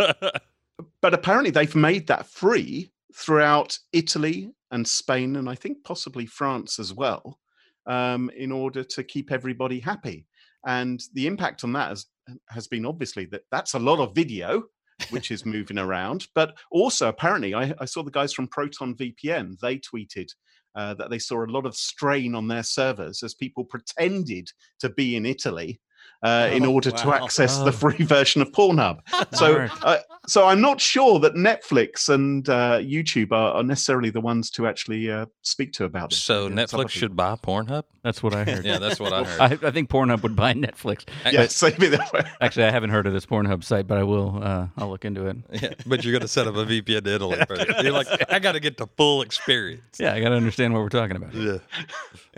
but apparently they've made that free throughout Italy and Spain, and I think possibly France as well, um, in order to keep everybody happy. And the impact on that has, has been obviously that that's a lot of video, which is moving around. But also, apparently, I, I saw the guys from Proton VPN, they tweeted. Uh, that they saw a lot of strain on their servers as people pretended to be in Italy uh, in
Oh,
order to access
Oh.
the free version of Pornhub. So, uh, so I'm not sure that Netflix and uh, YouTube are, are necessarily the ones to actually uh, speak to about this.
So
Maybe it's
Netflix should buy Pornhub.
That's what I heard.
Yeah, that's what I heard.
I, I think Pornhub would buy Netflix.
people. Yes, maybe that way.
Actually, I haven't heard of this Pornhub site, but I will. Uh, I'll look into it.
Yeah, but you're gonna set up a VPN to Italy first. You're like, I got to get the full experience.
Yeah, I got to understand what we're talking about.
Yeah.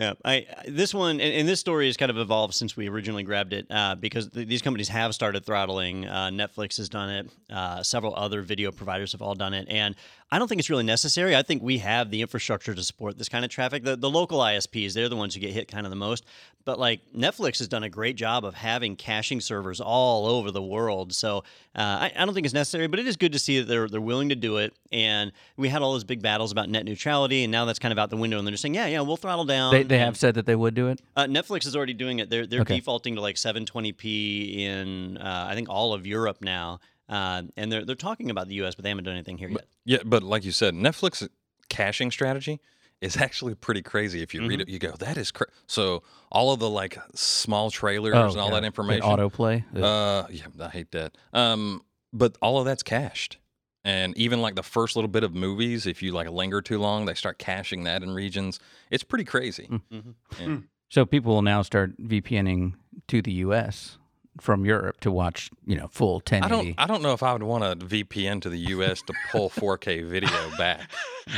Yeah, I this one and, and this story has kind of evolved since we originally grabbed it uh, because th- these companies have started throttling. Uh, Netflix has done it. Uh, several other video providers have all done it, and I don't think it's really necessary. I think we have the infrastructure to support this kind of traffic. The, the local ISPs, they're the ones who get hit kind of the most. But like Netflix has done a great job of having caching servers all over the world. So uh, I, I don't think it's necessary, but it is good to see that they're they're willing to do it. And we had all those big battles about net neutrality, and now that's kind of out the window. And they're just saying, yeah, yeah, we'll throttle down.
They, they have said that they would do it.
uh, Netflix is already doing it. They're they're
Okay.
defaulting to like 720p in uh, I think all of Europe now, uh, and they're they're talking about the U.S., but they haven't done anything here yet.
Yeah, but like you said, Netflix caching strategy is actually pretty crazy. If you read it, you go, "That is cra-. so." All of the like small trailers and all that information.
autoplay. Ugh.
Uh, yeah, I hate that. Um, but all of that's cached, and even like the first little bit of movies, if you like linger too long, they start caching that in regions. It's pretty crazy. Hmm. Mm-hmm. Yeah. Hmm.
so people will now start VPNing to the U.S. from Europe to watch, you know, full 1080.
I don't. I don't know if I would want a VPN to the U.S. to pull 4K video back.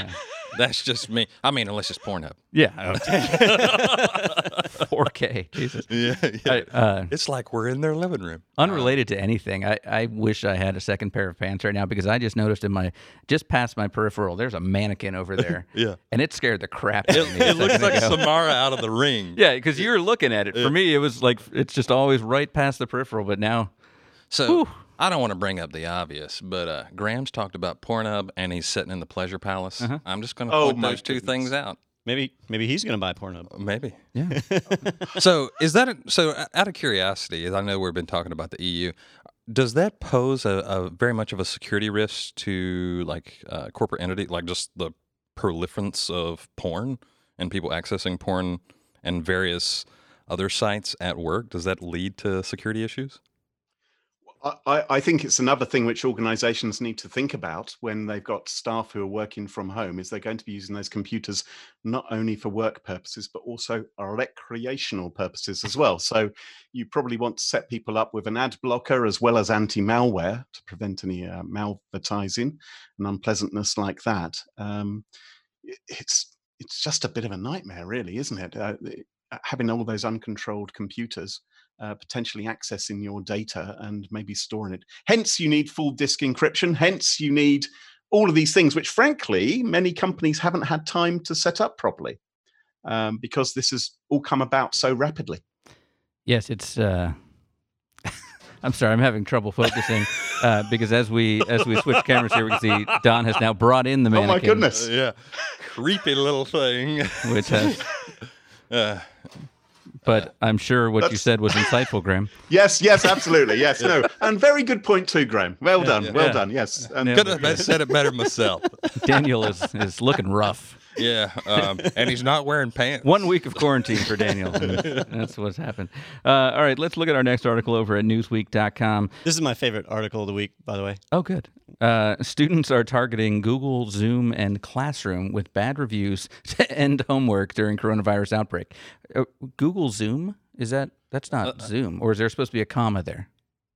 That's just me. I mean, unless it's Pornhub.
yeah. 4K. Jesus.
Yeah,
I, uh,
It's like we're in their living room.
unrelated to anything, I, I wish I had a second pair of pants right now because I just noticed in my just past my peripheral, there's a mannequin over there.
Yeah.
and it scared the crap out of me.
it looks like
ago.
Samara out of the ring.
Yeah, because you were looking at it. For me, it was like it's just always right past the peripheral. But now,
So I don't want to bring up the obvious, but uh, Graham's talked about Pornhub and he's sitting in the pleasure palace. I'm just going to
Oh,
point those two
goodness.
things out.
Maybe maybe he's going to buy Pornhub.
Maybe.
yeah,
So is that a, so? uh, Out of curiosity, I know we've been talking about the EU, does that pose a, a very much of a security risk to like uh, corporate entity, like just the proliferance of porn and people accessing porn and various other sites at work? Does that lead to security issues?
I- I, think it's another thing which organizations need to think about when they've got staff who are working from home is they're going to be using those computers not only for work purposes but also recreational purposes as well. So you probably want to set people up with an ad blocker as well as anti-malware to prevent any uh, malvertising and unpleasantness like that. Um, it- it's it's just a bit of a nightmare really isn't it? Uh, having all those uncontrolled computers uh, potentially accessing your data and maybe storing it. Hence, you need full disk encryption. Hence, you need all of these things, which frankly, many companies haven't had time to set up properly um, because this has all come about so rapidly.
yes, it's. Uh, I'm sorry, I'm having trouble focusing uh, because as we as we switch cameras here, we can see Don has now brought in the
Oh
mannequin,
my goodness.
yeah, creepy little thing.
which has
Uh,
but I'm sure what you said was insightful, Graham.
Yes, yes, absolutely. Yes, no. And very good point too, Graham. Well done. Well
yeah.
done. Yes. And
Yeah.
Could have said it better myself.
Daniel is is looking rough.
Yeah, um, and he's not wearing pants.
One week of quarantine for Daniel. That's what's happened. Uh, all right, let's look at our next article over at Newsweek.com.
This is my favorite article of the week, by the way.
Oh, good. Uh, students are targeting Google, Zoom, and Classroom with bad reviews to end homework during coronavirus outbreak. Uh, Google Zoom is that? That's not Zoom, or is there supposed to be a comma there?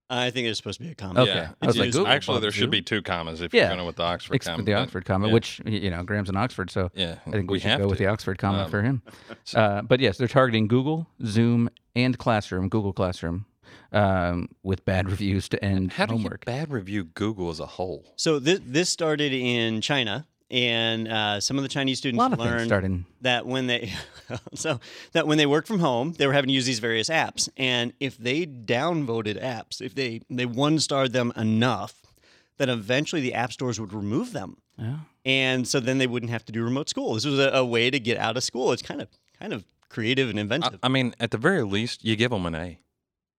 I think it's supposed to be a comma.
Okay.
Yeah.
I was like, Google
Actually, there
Bug
should be two commas if
Yeah.
you're going with the Oxford
Ex-
comma.
the Oxford comma,
yeah.
which you know Graham's in Oxford, so
Yeah,
I think we,
we
should
have
go with the Oxford comma
Um,
for him. Uh, but yes, they're targeting Google, Zoom, and Classroom, Google Classroom, um, with bad reviews to end
How do you
homework.
bad review Google as a whole?
So this this started in China, and uh, some of the Chinese students
lot of things
learned
starting.
that when they so that when they worked from home, they were having to use these various apps, and if they downvoted apps, if they they one starred them enough, then eventually the app stores would remove them,
Yeah.
and so then they wouldn't have to do remote school. This was a, a way to get out of school. It's kind of kind of creative and inventive.
I mean, at the very least, you give them an A,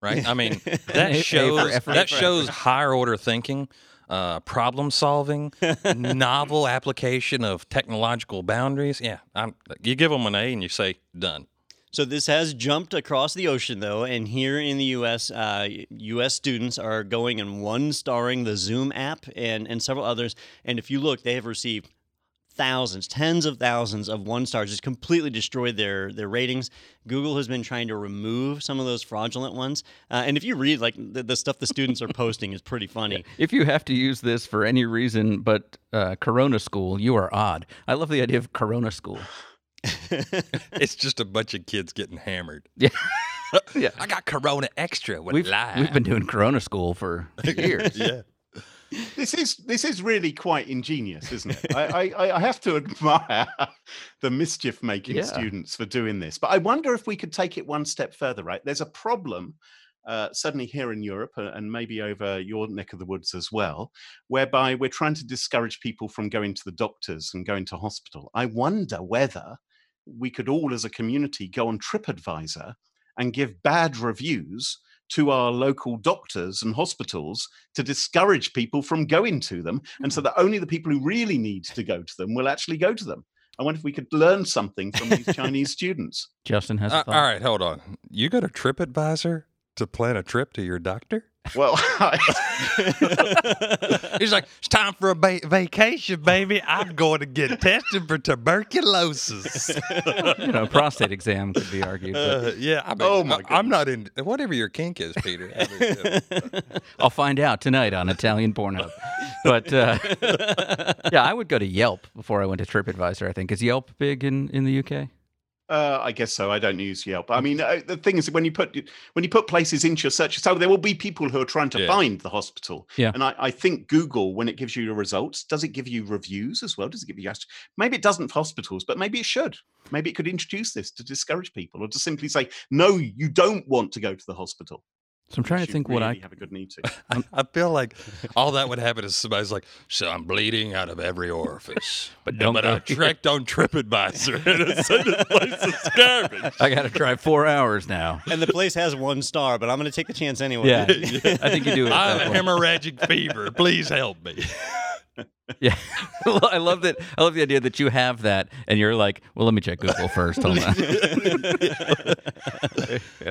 right? I mean,
A- A
that shows that shows higher order thinking, uh, problem solving, novel application of technological boundaries. Yeah, I'm, you give them an A and you say done.
So this has jumped across the ocean, though, and here in the U.S., uh, U.S. students are going and one starring the Zoom app and and several others. And if you look, they have received thousands, tens of thousands of one stars, just completely destroyed their their ratings. Google has been trying to remove some of those fraudulent ones. Uh, and if you read like the, the stuff the students are posting is pretty funny.
If you have to use this for any reason but uh, Corona School, you are odd. I love the idea of Corona School.
It's just a bunch of kids getting hammered.
Yeah. yeah.
I got Corona Extra with
We've,
live.
we've been doing Corona School for years.
yeah.
This is this is really quite ingenious, isn't it? I, I, I have to admire the mischief making
Yeah.
students for doing this. But I wonder if we could take it one step further, right? There's a problem. Uh, certainly here in Europe uh, and maybe over your neck of the woods as well, whereby we're trying to discourage people from going to the doctors and going to hospital. I wonder whether we could all, as a community, go on TripAdvisor and give bad reviews to our local doctors and hospitals to discourage people from going to them, and so that only the people who really need to go to them will actually go to them. I wonder if we could learn something from these Chinese students.
Justin has a
Uh, all right, hold on. You go to TripAdvisor to plan a trip to your doctor?
Well,
He's like, it's time for a ba- vacation, baby. I'm going to get tested for tuberculosis.
you know, prostate exam could be argued. But
Uh, yeah, I mean,
Oh, my
I, am not in whatever your kink is, Peter. I mean, uh,
I'll find out tonight on Italian Pornhub. But uh, yeah, I would go to Yelp before I went to TripAdvisor. I think is Yelp big in in the UK?
Uh, I guess so. I don't use Yelp. I mean, uh, the thing is, when you put when you put places into your search, so there will be people who are trying to
Yeah.
find the hospital.
Yeah.
And I, I think Google, when it gives you your results, does it give you reviews as well? Does it give you? Maybe it doesn't for hospitals, but maybe it should. Maybe it could introduce this to discourage people, or to simply say, no, you don't want to go to the hospital.
So I'm trying to
unless you
think what I
really have a good need to.
I, I feel like all that would happen is somebody's like, so I'm bleeding out of every orifice.
But don't
but
go
I
here."
on TripAdvisor and it said this place is garbage.
I got to try four hours now.
and the place has one star, but I'm going to take the chance anyway.
Yeah, I think you do it.
I have
way.
hemorrhagic fever. Please help me.
Yeah, I love that. I love the idea that you have that, and you're like, "Well, let me check Google first. Hold on."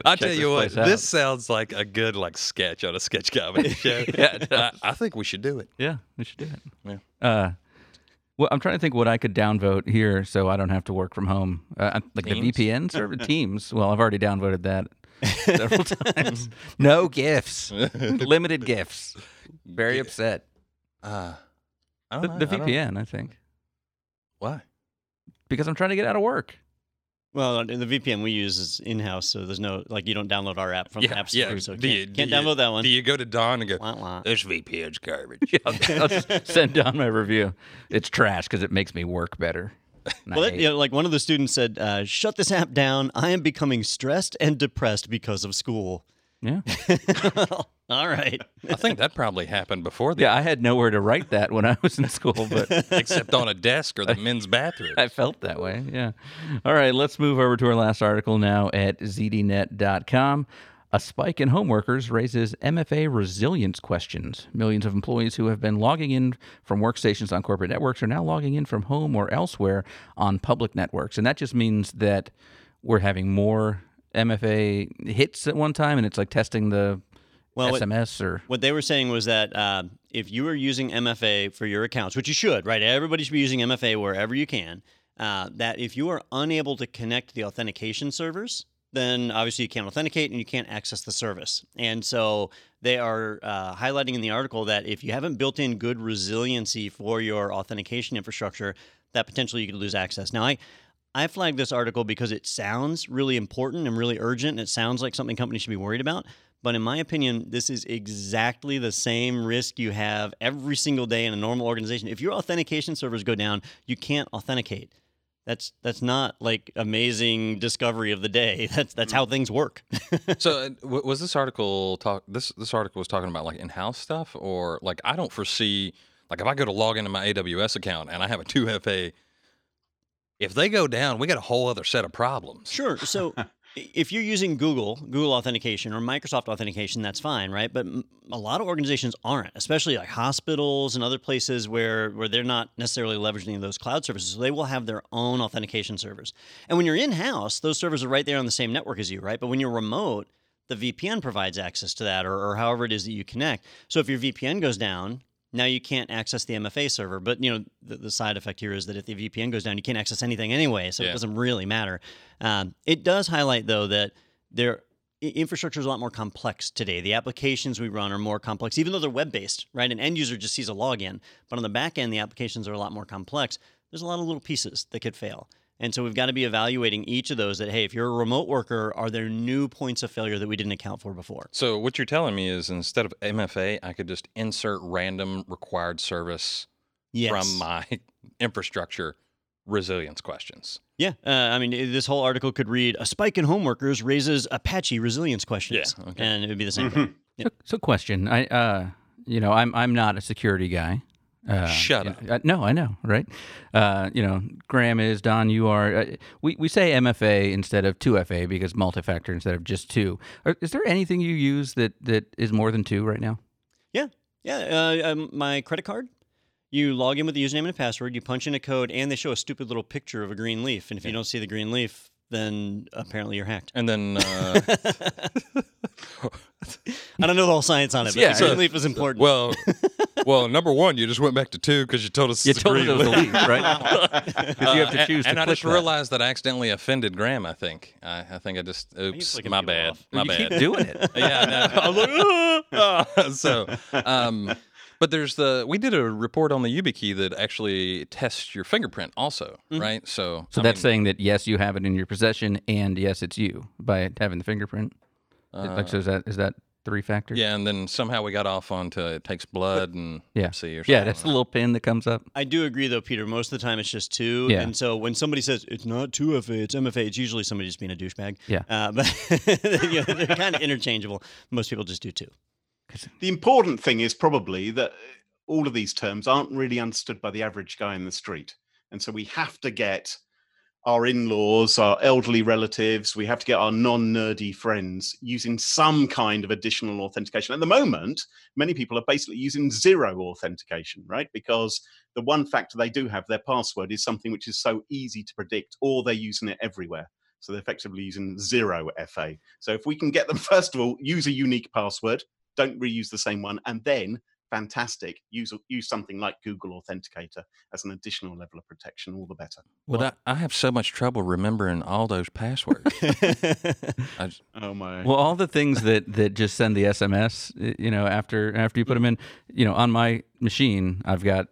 I
Check
tell you what,
out.
this sounds like a good like sketch on a sketch comedy show.
Yeah,
I, I think we should do it.
Yeah, we should do it.
Yeah.
Uh, well, I'm trying to think what I could downvote here, so I don't have to work from home. Uh, like
Teams?
the VPN server, Teams. Well, I've already downvoted that several times. No gifts, limited gifts. Very
Yeah.
upset.
Uh, I
The,
don't
the
know. I don't-
VPN, I think,
Why?
because I'm trying to get out of work.
Well, the VPN we use is in-house, so there's no like you don't download our app from the app store, so
Do
can't,
you- do
can't
you-
download that one.
Do you go to Don and go,
Wah, wah.
this VPN's garbage?
Yeah, I'll, I'll just send down my review. It's trash because it makes me work better. And I
Well, that,
hate
you know, like one of the students said, uh, "Shut this app down. I am becoming stressed and depressed because of school."
Yeah.
All right.
I think that probably happened before the
Yeah, I had nowhere to write that when I was in school, but
except on a desk or the men's bathroom.
I felt that way. Yeah. All right, let's move over to our last article now at zdnet.com. A spike in home workers raises MFA resilience questions. Millions of employees who have been logging in from workstations on corporate networks are now logging in from home or elsewhere on public networks. And that just means that we're having more MFA hits at one time and it's like testing the
Well, what-
SMS or
What they were saying was that uh, if you are using MFA for your accounts, which you should, right? Everybody should be using MFA wherever you can. Uh, that if you are unable to connect the authentication servers, then obviously you can't authenticate and you can't access the service. And so they are uh, highlighting in the article that if you haven't built in good resiliency for your authentication infrastructure, that potentially you could lose access. Now, I I flagged this article because it sounds really important and really urgent, and it sounds like something companies should be worried about. But in my opinion, this is exactly the same risk you have every single day in a normal organization. If your authentication servers go down, you can't authenticate. That's that's not like amazing discovery of the day. That's that's how things work.
so uh, w- was this article talk this this article was talking about like in-house stuff or like I don't foresee like if I go to log into my AWS account and I have a 2FA if they go down, we got a whole other set of problems.
Sure. So if you're using Google, Google authentication or Microsoft authentication, that's fine, right? But a lot of organizations aren't, especially like hospitals and other places where where they're not necessarily leveraging those cloud services. So they will have their own authentication servers. And when you're in house, those servers are right there on the same network as you, right? But when you're remote, the VPN provides access to that, or, or however it is that you connect. So if your VPN goes down, now you can't access the MFA server. But you know the, the side effect here is that if the VPN goes down, you can't access anything anyway. So it doesn't really matter. Um, it does highlight though that there infrastructure is a lot more complex today. The applications we run are more complex, even though they're web based, right? An end user just sees a login, but on the back end, the applications are a lot more complex. There's a lot of little pieces that could fail. And so we've got to be evaluating each of those that, hey, if you're a remote worker, are there new points of failure that we didn't account for before?
So what you're telling me is instead of MFA, I could just insert random required service
Yes.
from my infrastructure resilience questions.
Yeah, uh, I mean, this whole article could read: "A spike in home workers raises Apache resilience questions,"
Yeah, okay.
and it would be the same thing.
So, so question. I, uh, you know, I'm I'm not a security guy. Uh,
Shut
you
up.
know, uh, no, I know, right? Uh, you know, Graham is Don. You are. Uh, we we say MFA instead of two FA because multi-factor instead of just two. Are, is there anything you use that that is more than two right now?
Yeah, yeah. Uh, um, my credit card. You log in with the username and a password. You punch in a code, and they show a stupid little picture of a green leaf. And if you don't see the green leaf, then apparently you're hacked.
And then uh,
I don't know the whole science on it, but
Yeah,
the green
so-
leaf is important.
well, well, number one, you just went back to two because you told us
You
it's a
told us
green
it was a
leaf.
leaf, right? Because you have to
Uh,
choose.
and
to
I just
that.
realized that I accidentally offended Graham. I think. I, I think I just. Oops,
flicking
my bad.
off.
My
you
bad.
keep doing it.
yeah, I know. I'm like, "Ah, ah." so, um, but there's the we did a report on the YubiKey that actually tests your fingerprint also, right? So,
So
I
that's
mean,
saying that yes, you have it in your possession, and yes, it's you by having the fingerprint. Like, so is that is that three factor?
yeah, and then somehow we got off onto it takes blood and
yeah,
see or
yeah.
something.
That's the little pin that comes up.
I do agree, though, Peter. Most of the time, it's just two.
Yeah.
And so when somebody says it's not two FA, it's MFA, it's usually somebody just being a douchebag.
Yeah.
Uh, but you know, they're kind of interchangeable. Most people just do two.
The important thing is probably that all of these terms aren't really understood by the average guy in the street. And so we have to get our in laws, our elderly relatives, we have to get our non nerdy friends using some kind of additional authentication. At the moment, many people are basically using zero authentication, right? Because the one factor they do have, their password, is something which is so easy to predict, or they're using it everywhere. So they're effectively using zero FA. So if we can get them, first of all, use a unique password, don't reuse the same one, and then fantastic, use use something like Google Authenticator as an additional level of protection, all the better.
Well, I, I have so much trouble remembering all those passwords. I just-
Oh my!
Well, all the things that that just send the SMS, you know, after after you put them in, you know, on my machine, I've got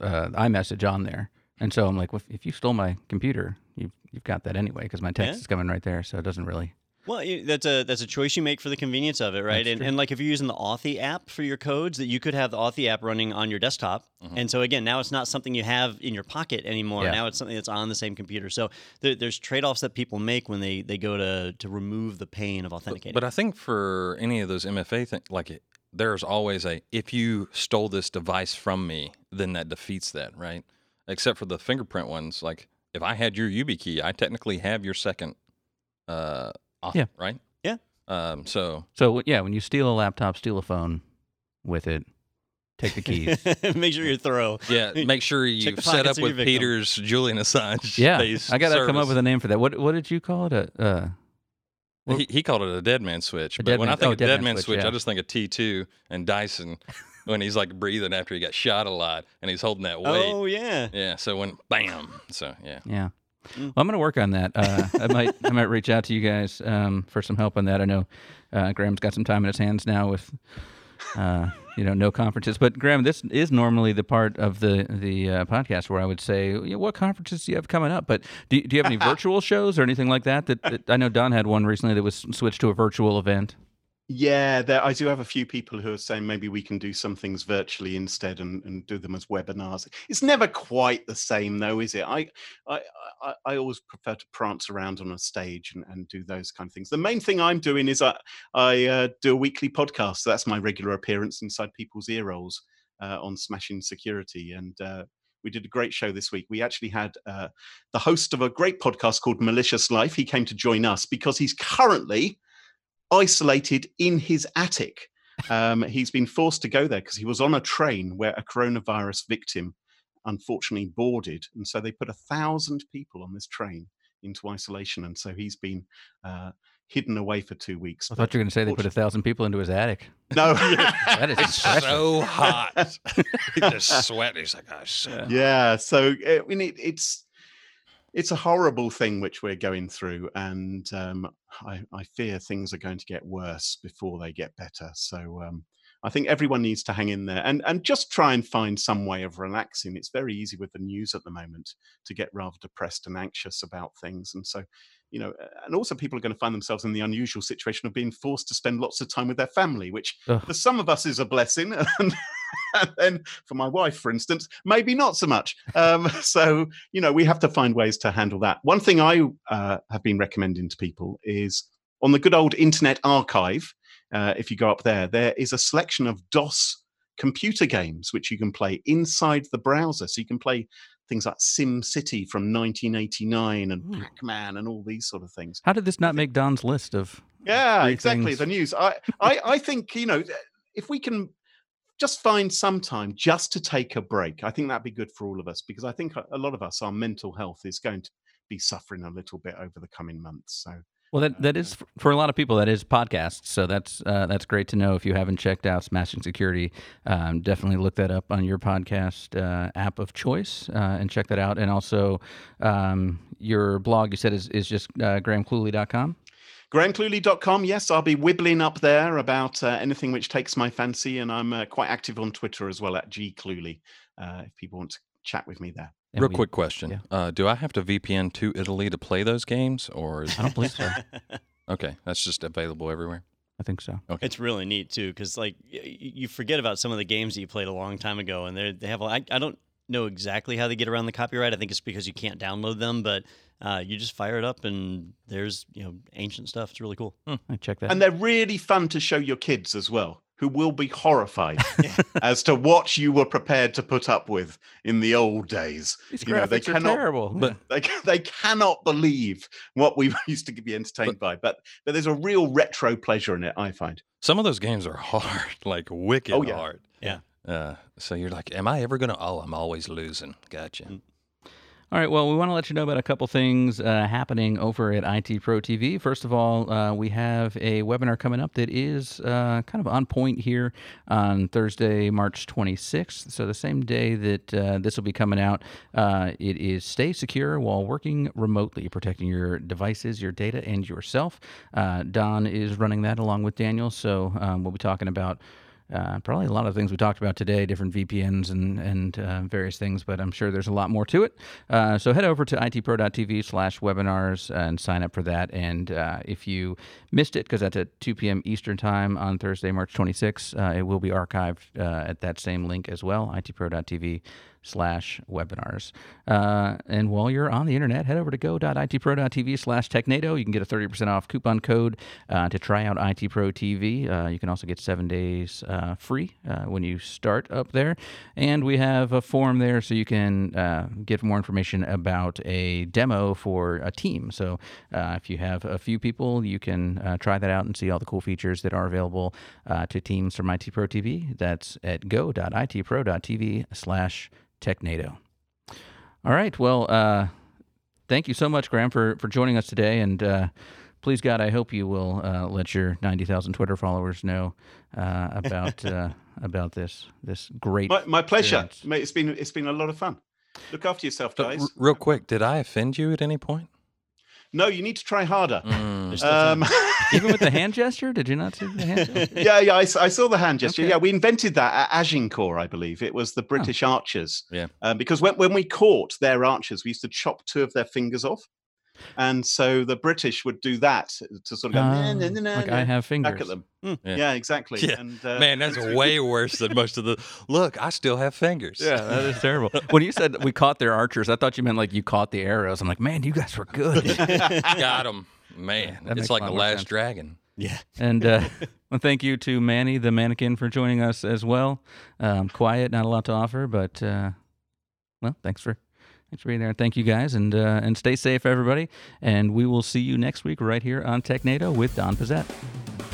uh, iMessage on there, and so I'm like, well, if you stole my computer, you've you've got that anyway because my text
Yeah.
is coming right there, so it doesn't really.
Well, that's a that's a choice you make for the convenience of it, right? And, and like if you're using the Authy app for your codes, that you could have the Authy app running on your desktop. And so again, now it's not something you have in your pocket anymore.
Yeah.
Now it's something that's on the same computer. So there, there's trade offs that people make when they they go to to remove the pain of authenticating.
But I think for any of those MFA things, like it, there's always a if you stole this device from me, then that defeats that, right? Except for the fingerprint ones, like if I had your YubiKey, I technically have your second, uh, auth,
Yeah.
right?
Yeah.
Um, so
So yeah, when you steal a laptop, steal a phone with it. Take the keys.
make sure you're thorough.
yeah, make sure you set up with. Peter's Julian Assange.
yeah, I gotta come up with a name for that. What what did you call it? A uh, Well-
He, he called it a dead man switch. But when
man-
I think
oh,
of
dead
dead,
man
man
switch,
switch,
yeah.
I just think of T2 and Dyson when he's like breathing after he got shot a lot and he's holding that weight.
Oh yeah.
Yeah. So when bam. So yeah.
Yeah.
Mm.
Well, I'm going to work on that. Uh, I might I might reach out to you guys um, for some help on that. I know uh, Graham's got some time in his hands now with uh, you know no conferences. But Graham, this is normally the part of the the uh, podcast where I would say, what conferences do you have coming up? But do, do you have any virtual shows or anything like that, that? That I know Don had one recently that was switched to a virtual event.
Yeah, there, I do have a few people who are saying maybe we can do some things virtually instead and, and do them as webinars. It's never quite the same, though, is it? I I, I, I always prefer to prance around on a stage and, and do those kind of things. The main thing I'm doing is I I uh, do a weekly podcast. So that's my regular appearance inside people's ear rolls uh, on Smashing Security, and uh, we did a great show this week. We actually had uh, the host of a great podcast called Malicious Life. He came to join us because he's currently isolated in his attic. Um, he's been forced to go there because he was on a train where a coronavirus victim unfortunately boarded. And so they put a thousand people on this train into isolation. And so he's been uh, hidden away for two weeks.
I thought you were going to say they put a thousand people into his attic.
No.
That is
It's so hot. he just sweat. He's like, oh, shit.
yeah so uh, I mean, it, it's it's a horrible thing which we're going through and um, I, I fear things are going to get worse before they get better so um, i think everyone needs to hang in there and and just try and find some way of relaxing it's very easy with the news at the moment to get rather depressed and anxious about things and so you know and also people are going to find themselves in the unusual situation of being forced to spend lots of time with their family which
Ugh.
for some of us is a blessing and and then for my wife, for instance, maybe not so much. Um, so, you know, we have to find ways to handle that. One thing I uh, have been recommending to people is on the good old Internet Archive, uh, if you go up there, there is a selection of DOS computer games which you can play inside the browser. So you can play things like Sim City from 1989 and
Ooh.
Pac Man and all these sort of things.
How did this not make Don's list of?
Yeah, exactly.
things?
The news. I, I, I think you know, if we can just find some time just to take a break, I think that'd be good for all of us because I think a lot of us, our mental health is going to be suffering a little bit over the coming months. So
Well, that that is for a lot of people. That is podcasts. So that's uh, that's great to know. If you haven't checked out Smashing Security, um, definitely look that up on your podcast uh, app of choice uh, and check that out. And also, um, your blog you said is is just uh, grahamcluley.com.
GrahamCluley.com. Yes, I'll be wibbling up there about uh, anything which takes my fancy, and I'm uh, quite active on Twitter as well at gcluley. Uh, if people want to chat with me there.
And
Real
we-
quick question.
yeah.
Uh, do I have to VPN to Italy to play those games or is
I don't believe so.
Okay, that's just available everywhere.
I think so. Okay.
It's really neat too, because like y- y- you forget about some of the games that you played a long time ago, and they they have. a- I, I don't know exactly how they get around the copyright. I think it's because you can't download them, but uh, you just fire it up, and there's you know ancient stuff. It's really cool.
I check that.
And they're really fun to show your kids as well, who will be horrified as to what you were prepared to put up with in the old days.
These
you know, they
graphics are
cannot-
terrible.
but-
They, they cannot believe what we used to be entertained by, but, but there's a real retro pleasure in it, I find.
Some of those games are hard, like wicked
Oh, yeah.
hard.
Yeah.
Uh, so you're like, am I ever gonna? Oh, I'm always losing. Gotcha.
Mm.
All right. Well, we want to let you know about a couple things uh, happening over at IT Pro TV. First of all, uh, we have a webinar coming up that is uh, kind of on point here on Thursday, March 26th. So, the same day that uh, this will be coming out, uh, it is Stay Secure While Working Remotely, protecting your devices, your data, and yourself. Uh, Don is running that along with Daniel. So, um, we'll be talking about uh, probably a lot of things we talked about today, different VPNs and and uh, various things, but I'm sure there's a lot more to it. Uh, so head over to itpro.tv slash webinars and sign up for that. And uh, if you missed it, because that's at 2 p.m. Eastern Time on Thursday, March 26th, uh, it will be archived uh, at that same link as well, itpro.tv slash webinars. Uh, and while you're on the internet, head over to go.itpro.tv slash technado. You can get a 30% off coupon code uh, to try out IT Pro TV. Uh, you can also get seven days uh, free uh, when you start up there. And we have a form there so you can uh, get more information about a demo for a team. So if you have a few people, you can try that out and see all the cool features that are available to teams from IT Pro TV. That's at go.itpro.tv slash technado. All right. Well, uh, thank you so much, Graham, for, for joining us today. And uh, please, God, I hope you will uh, let your 90,000 Twitter followers know uh, about uh, about this this great.
My, my pleasure, mate. It's been it's been a lot of fun. Look after yourself, guys.
r- real quick, did I offend you at any point?
No, you need to try harder.
Mm.
There's still time.
Um,
Even with the hand gesture, did you not see the hand gesture?
yeah, yeah, I saw the hand gesture.
Okay.
Yeah, we invented that at Agincourt, I believe. It was the British archers.
Yeah.
Um, because when, when we caught their archers, we used to chop two of their fingers off. And so the British would do that to sort of go,
Uh,
"Nah, nah, nah, nah,
like
nah,"
I have fingers.
back at them.
Yeah.
Yeah, exactly.
Yeah.
And, uh,
Man, that's way worse than most of the. Look, I still have fingers.
Yeah, that is terrible. When you said we caught their archers, I thought you meant like you caught the arrows. I'm like, man, you guys were good.
got them. Man,
makes
it's like the last
sense.
dragon.
Yeah.
And uh, well, thank you to Manny, the mannequin, for joining us as well. Um, quiet, not a lot to offer, but uh, well, thanks for thanks for being there. Thank you guys, and uh, and stay safe, everybody. And we will see you next week right here on TechNado with Don Pezet.